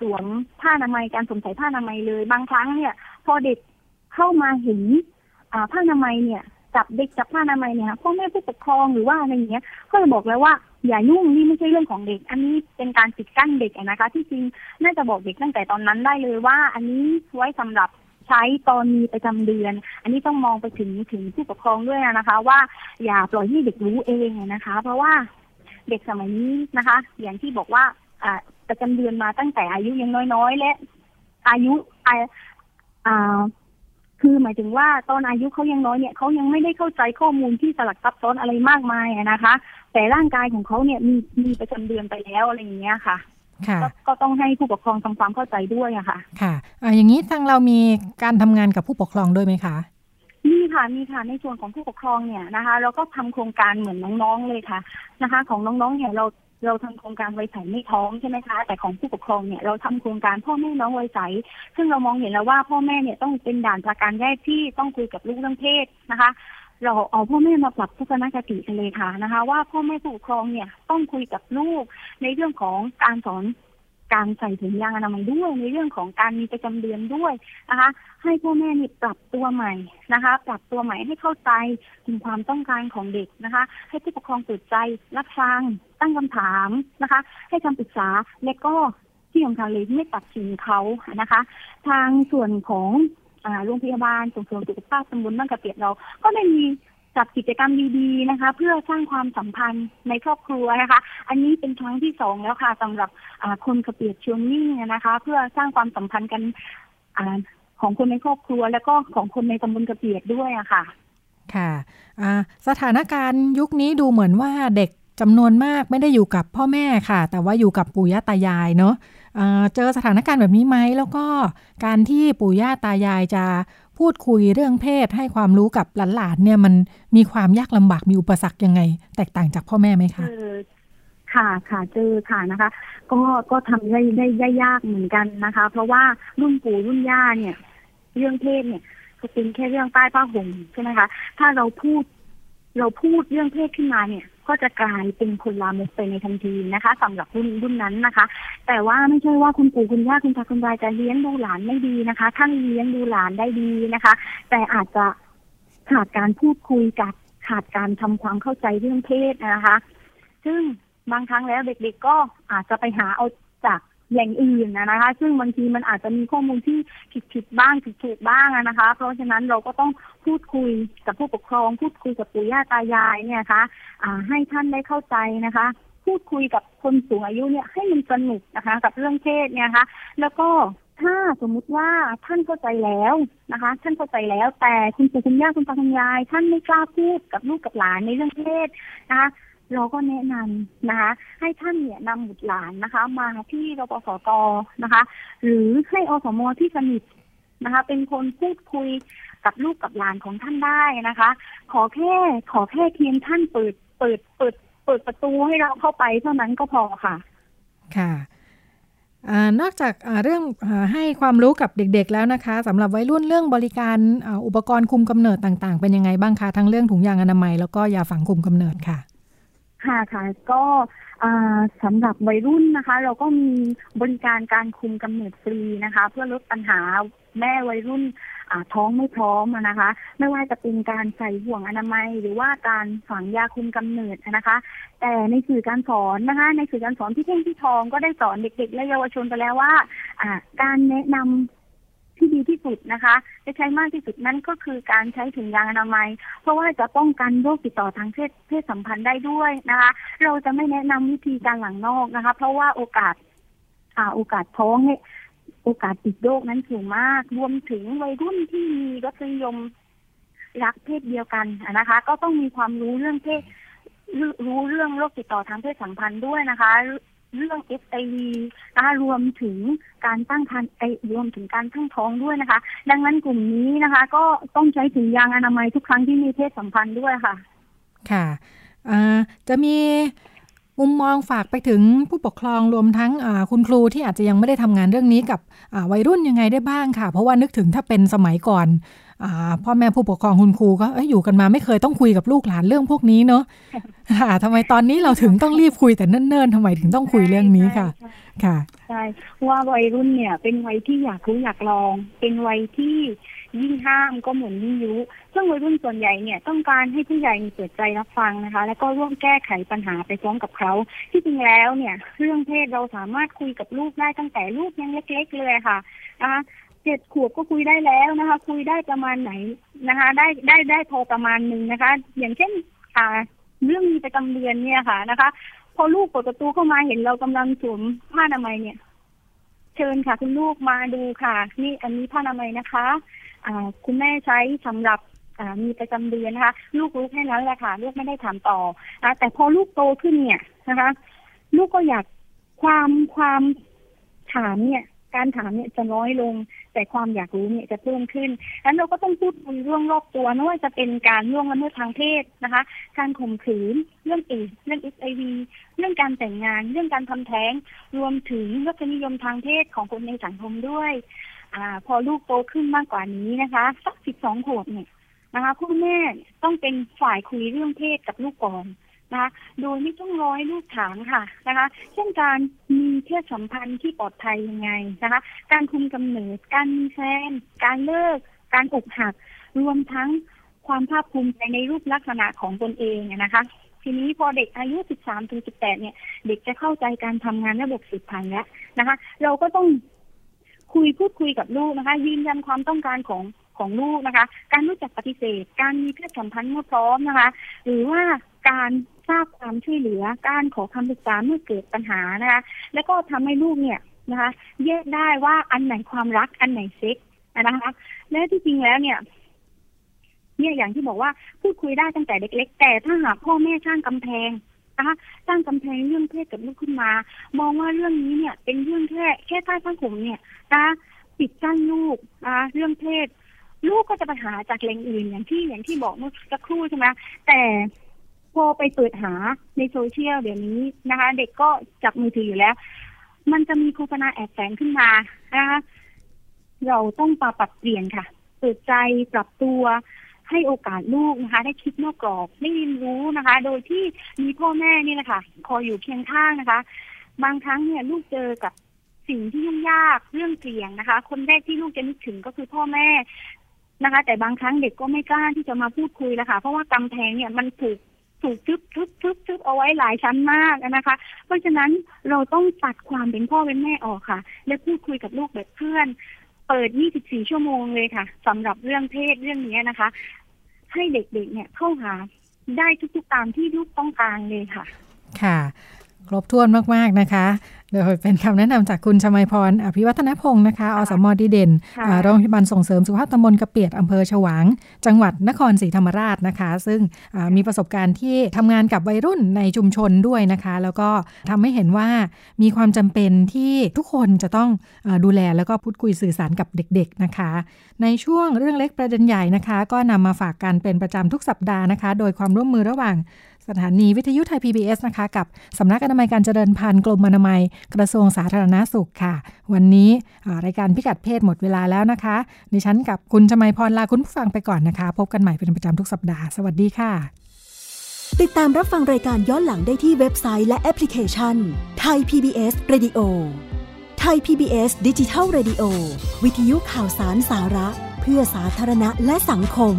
สวมผ้าอนามัยการสวมใส่ผ้าอนามัยเลยบางครั้งเนี่ย พอเด็กเข้ามาเห็นผ้าอนามัยเนี่ยจับเด็กจับผ้าอนามัยเนี่ยพ่อแม่ผู้ปกครองหรือว่าอะไรเงี้ย ก็เลยบอกแล้วว่า อย่ายุ่งนี่ไม่ใช่เรื่องของเด็ก อันนี้เป็นการปิดกั้นเด็กนะคะ ที่จริงน่าจะบอกเด็กตั้งแต่ตอนนั้นได้เลยว่า อันนี้ไว้สำหรับใช้ตอนมีประจำเดือน อันนี้ต้องมองไปถึงถึงผู้ปกครองด้วยนะคะ ว่าอย่าปล่อยให้เด็กรู้เองนะคะ เพราะว่าเด็กสมัยนี้นะคะ อย่างที่บอกว่าอ่าประจำเดือนมาตั้งแต่อายุยังน้อยๆ และอายุอ่าอ่า คือหมายถึงว่าตอนอายุเขายังน้อยเนี่ยเขายังไม่ได้เข้าใจข้อมูลที่สลักซับซ้อนอะไรมากมายอะนะคะ แต่ร่างกายของเขาเนี่ยมีมีประจำเดือนไปแล้วอะไรอย่างเงี้ยค่ะ
ค่ะ
ก็ก็ต้องให้ผู้ปกครองทำความเข้าใจด้วยอะค่ะ
ค่ะอ่าอย่างนี้ทางเรามีการทำงานกับผู้ปกครองด้วยไหมคะ
มีค่ะมีค่ะในส่วนของผู้ปกครองเนี่ยนะคะ เราก็ทำโครงการเหมือนน้องๆเลยค่ะนะคะ ของน้องๆเนี่ยเรา เราทำโครงการไว้ใสไม่ท้องใช่ไหมคะ แต่ของผู้ปกครองเนี่ยเราทำโครงการพ่อแม่น้องไว้ใสซึ่งเรามองเห็นแล้วว่าพ่อแม่เนี่ยต้องเป็นด่านประการแรกที่ต้องคุยกับลูกเรื่องเพศนะคะ เราเอาพ่อแม่มาปรับทัศนคติกันเลยค่ะนะคะ ว่าพ่อแม่ผู้ปกครองเนี่ยต้องคุยกับลูกในเรื่องของการสอน การใส่ถุงยางอนามัยด้วย ในเรื่องของการมีประจำเดือนด้วยนะคะ ให้พ่อแม่นี่ปรับตัวใหม่นะคะ ปรับตัวใหม่ให้เข้าใจถึงความต้องการของเด็กนะคะ ให้ผู้ปกครองเปิดใจรับฟังตั้งคำถามนะคะ ให้คำปรึกษาและก็ที่สำคัญเลยไม่ตัดสินเขานะคะ ทางส่วนของโรงพยาบาลส่งเสริมสุขภาพตำบลบ้านกระเปียดเรา ก็ได้มี จัดกิจกรรมดีๆนะคะ เพื่อสร้างความสัมพันธ์ในครอบครัวนะคะ อันนี้เป็นครั้งที่สองแล้วค่ะสำหรับคนกระเปียดชวนนิ่งนะคะ เพื่อสร้างความสัมพันธ์กันอของคนในครอบครัว แล้วก็ของคนในตำบลกระเปียดด้วยอะค่ะ
ค่ะสถานการณ์ยุคนี้ดูเหมือนว่าเด็กจำนวนมากไม่ได้อยู่กับพ่อแม่ค่ะ แต่ว่าอยู่กับปู่ย่าตายายเนาะเจอสถานการณ์แบบนี้ไหมแล้วก็การที่ปู่ย่าตายายจะ พูดคุยเรื่องเพศให้ความรู้กับหลานๆเนี่ยมันมีความยากลำบากมีอุปสรรคยังไง แตกต่างจากพ่อแม่ไหม
เจ
คะ
อค่ะค่ะเจอค่ะนะคะ ก็ก็ทำได้ได้ได้ยากเหมือนกันนะคะ เพราะว่ารุ่นปู่รุ่นย่าเนี่ย เรื่องเพศเนี่ยเป็นแค่เรื่องใต้ผ้าห่มใช่ไหมคะ ถ้าเราพูด เราพูดเรื่องเพศขึ้นมาเนี่ย ก็จะกลายเป็นคนลามกไปในทันทีนะคะสำหรับรุ่นรุ่นนั้นนะคะ แต่ว่าไม่ใช่ว่าคุณปู่คุณย่าคุณตาคุณยายจะเลี้ยงดูหลานไม่ดีนะคะท่านเลี้ยงดูหลานได้ดีนะคะ แต่อาจจะขาดการพูดคุยกับขาดการทำความเข้าใจเรื่องเพศนะคะ ซึ่งบางครั้งแล้วเด็กๆก็อาจจะไปหาเอาจาก แหล่งอื่นนะคะ ซึ่งบางทีมันอาจจะมีข้อมูลที่ผิดๆบ้างถูกๆบ้างนะคะ เพราะฉะนั้นเราก็ต้องพูดคุยกับผู้ปกครอง พูดคุยกับปู่ย่าตายายเนี่ยนะคะอ่าให้ท่านได้เข้าใจนะคะ พูดคุยกับคนสูงอายุเนี่ยให้มันสนุกนะคะ กับเรื่องเพศเนี่ยนะคะแล้วก็ถ้าสมมุติว่าท่านเข้าใจแล้วนะคะ ท่านเข้าใจแล้ว แต่คุณปู่คุณย่าคุณตาคุณยาย ท่านไม่กล้าพูดกับลูกกับหลานในเรื่องเพศนะคะ เราก็แนะนำนะคะ ให้ท่านเนี่ยนำบุตรหลานนะคะ มาที่รปสตนะคะ หรือให้อสมที่สนิทนะคะ เป็นคนพูดคุยกับลูกกับหลานของท่านได้นะคะ ขอแค่ขอแค่เพียงท่านเปิดเปิดเปิด เปิดประตูให้เราเข้าไปเท่านั้นก็พอค่ะ
ค่ะอนอกจากเรื่องให้ความรู้กับเด็กๆแล้วนะคะสำหรับวัยรุ่นเรื่องบริการอาอุปกรณ์คุมกำเนิดต่างๆ เป็นยังไงบ้างคะทั้งเรื่องถุงยางอนามัยแล้วก็ยาฝังคุมกำเนิดค่ะ
ค่ะค่ะก็สำหรับวัยรุ่นนะคะ เราก็มีบริการการคุมกำเนิดฟรีนะคะ เพื่อลดปัญหาแม่วัยรุ่นท้องไม่พร้อมนะคะ ไม่ว่าจะเป็นการใส่ห่วงอนามัย หรือว่าการฝังยาคุมกำเนิดนะคะ แต่ในสื่อการสอนนะคะ ในสื่อการสอนที่เพ่งที่ทองก็ได้สอนเด็กๆ และเยาวชนไปแล้วว่าอ่าการแนะนำ ที่ดีที่สุดนะคะจะใช้มากที่สุดนั่นก็คือการใช้ถุงยางอนามัย เพราะว่าจะป้องกันโรคติดต่อทางเพศเพศสัมพันธ์ได้ด้วยนะคะ เราจะไม่แนะนำวิธีการหลังนอกนะคะ เพราะว่าโอกาสอ่าโอกาสท้องเนี่ยโอกาสติดโรคนั้นสูงมาก รวมถึงวัยรุ่นที่มีรสนิยมรักเพศเดียวกันนะคะ ก็ต้องมีความรู้เรื่องเพศรู้เรื่องโรคติดต่อทางเพศสัมพันธ์ด้วยนะคะ เรื่อง HIV นะคะรวมถึงการตั้งครรภ์ไอรวมถึงการตั้งท้องด้วยนะคะ ดังนั้นกลุ่มนี้นะคะ ก็ต้องใช้ถุงยางอนามัยทุกครั้งที่มีเพศสัมพันธ์ด้วยค่ะ
ค่ะจะมีมุมมองฝากไปถึงผู้ปกครองรวมทั้งคุณครูที่อาจจะยังไม่ได้ทำงานเรื่องนี้กับวัยรุ่นยังไงได้บ้างค่ะ เพราะว่านึกถึงถ้าเป็นสมัยก่อน พ่อแม่ผู้ปกครองคุณครูก็เอ้ยอยู่กันมาไม่เคยต้องคุยกับลูกหลานเรื่องพวกนี้เนาะค่ะทำไมตอนนี้เราถึงต้องรีบคุยแต่เนิ่นๆทำไมถึงต้องคุยเรื่องนี้ค่ะ ค่ะ
ใช่เพราะว่าวัยรุ่นเนี่ย เป็นวัยที่อยากรู้อยากลอง เป็นวัยที่ยิ่งห้ามก็เหมือนยิ่งยุซึ่งวัยรุ่นส่วนใหญ่เนี่ยต้องการให้ผู้ใหญ่มีเปิดใจรับฟังนะคะ แล้วก็ร่วมแก้ไขปัญหาไปพร้อมกับเขาที่จริงแล้วเนี่ย เรื่องเพศเราสามารถคุยกับลูกได้ตั้งแต่ลูกยังเล็ก ๆ เลยค่ะนะคะ เจ็ดขวบก็คุยได้แล้วนะคะ คุยได้ประมาณไหนนะคะ ได้ได้ได้พอประมาณหนึ่งนะคะ อย่างเช่นอ่าเรื่องมีประจำเดือนเนี่ยค่ะนะคะ พอลูกเปิดประตูเข้ามาเห็นเรากำลังสวมผ้าอนามัยเนี่ย เชิญค่ะคุณลูกมาดูค่ะ นี่อันนี้ผ้าอนามัยนะคะอ่าคุณแม่ใช้สำหรับมีประจำเดือนนะคะ ลูกรู้แค่นั้นแหละค่ะ ลูกไม่ได้ถามต่อนะแต่พอลูกโตขึ้นเนี่ยนะคะ ลูกก็อยากความความถามเนี่ย การถามเนี่ยจะน้อยลง แต่ความอยากรู้เนี่ยจะเพิ่มขึ้นนั้นเราก็ต้องพูดคุยเรื่องรอบตัวไม่ว่าจะเป็นการล่วงละเมิดทางเพศนะคะ การข่มขืน เรื่องเอดเรื่องเอชไอวีเรื่องการแต่งงาน เรื่องการทำแท้ง รวมถึงรสนิยมทางเพศของคนในสังคมด้วยอ่าพอลูกโตขึ้นมากกว่านี้นะคะสักสิบสองขวบเนี่ยนะคะพ่อแม่ต้องเป็นฝ่ายคุยเรื่องเพศกับลูกก่อน นะคะโดยไม่ต้องร้อยลูกถามค่ะนะคะ เช่นการมีเพศสัมพันธ์ที่ปลอดภัยยังไงนะคะ การคุมกำเนิด การมีแฟน การเลิก การอกหัก รวมทั้งความภาคภูมิใจในรูปลักษณะของตนเองนะคะ ทีนี้พอเด็กอายุ 13 ถึง 18 เนี่ย เด็กจะเข้าใจการทำงานระบบสืบพันธุ์แล้วนะคะ เราก็ต้องคุยพูดคุยกับลูกนะคะ ยืนยันความต้องการของของลูกนะคะ การรู้จักปฏิเสธ การมีเพศสัมพันธ์เมื่อพร้อมนะคะ หรือว่าการ ทราบความช่วยเหลือ การขอคำปรึกษาเมื่อเกิดปัญหานะคะ แล้วก็ทำให้ลูกเนี่ยนะคะ แยกได้ว่าอันไหนความรักอันไหนเซ็กนะคะ และที่จริงแล้วเนี่ย เนี่ยอย่างที่บอกว่าพูดคุยได้ตั้งแต่เล็กๆ แต่ถ้าหากพ่อแม่สร้างกำแพงนะคะสร้างกำแพงเรื่องเพศกับลูกขึ้นมา มองว่าเรื่องนี้เนี่ย เป็นเรื่องแค่แค่ใต้ผ้าห่มเนี่ยนะคะปิดกั้นลูกนะคะเรื่องเพศลูกก็จะไปหาจากแหล่งอื่นอย่างที่อย่างที่บอกเมื่อสักครู่ใช่ไหมแต่ พอไปเปิดหาในโซเชียลเดี๋ยวนี้นะคะ เด็กก็จับมือถืออยู่แล้ว มันจะมีโฆษณาแอบแฝงขึ้นมานะคะเราต้องปรับเปลี่ยนค่ะ เปิดใจปรับตัวให้โอกาสลูกนะคะ ได้คิดนอกกรอบได้เรียนรู้นะคะ โดยที่มีพ่อแม่นี่แหละค่ะ คอยอยู่เคียงข้างนะคะ บางครั้งเนี่ยลูกเจอกับสิ่งที่ยุ่งยากเรื่องเสี่ยงนะคะ คนแรกที่ลูกจะนึกถึงก็คือพ่อแม่นะคะ แต่บางครั้งเด็กก็ไม่กล้าที่จะมาพูดคุยแล้วค่ะ เพราะว่ากำแพงเนี่ยมันถูก ถูกทึบทึบทึบทึบเอาไว้หลายชั้นมากนะคะ เพราะฉะนั้นเราต้องตัดความเป็นพ่อเป็นแม่ออกค่ะ และพูดคุยกับลูกแบบเพื่อน เปิด 24 ชั่วโมงเลยค่ะสำหรับเรื่องเพศเรื่องนี้นะคะ ให้เด็กๆ เนี่ยเข้าหาได้ทุกๆตามที่ลูกต้องการเลยค่ะ
ค่ะ ครบถ้วนมากๆนะคะ โดยเป็นคำแนะนำจากคุณชมัยพร อภิวัฒนพงศ์นะคะ อสมดีเด่น
ค่ะ
อ่าโรงพยาบาลส่งเสริมสุขภาพตำบลกระเปียดอำเภอฉวาง จังหวัดนครศรีธรรมราชนะคะ ซึ่งอ่ามีประสบการณ์ที่ทำงานกับวัยรุ่นในชุมชนด้วยนะคะ แล้วก็ทำให้เห็นว่ามีความจำเป็นที่ทุกคนจะต้องอาดูแลแล้วก็พูดคุยสื่อสารกับเด็ก ๆนะคะ ในช่วงเรื่องเล็กประเด็นใหญ่นะคะ ก็นำมาฝากกันเป็นประจำทุกสัปดาห์นะคะ โดยความร่วมมือระหว่าง สถานีวิทยุไทย PBS นะคะ กับสำนักอนามัยการเจริญพันธุ์กรมอนามัยกระทรวงสาธารณาสุขค่ะ วันนี้รายการพิกัดเพศหมดเวลาแล้วนะคะดิฉันกับคุณชมัยพรลาคุณผู้ฟังไปก่อนนะคะ พบกันใหม่เป็นประจำทุกสัปดาห์ สวัสดีค่ะ
ติดตามรับฟังรายการย้อนหลังได้ที่เว็บไซต์และแอปพลิเคชันไทย PBS Radio ไทย PBS ดิจิทัล Radio วิทยุข่าวสารสาระ เพื่อสาธารณะและสังคม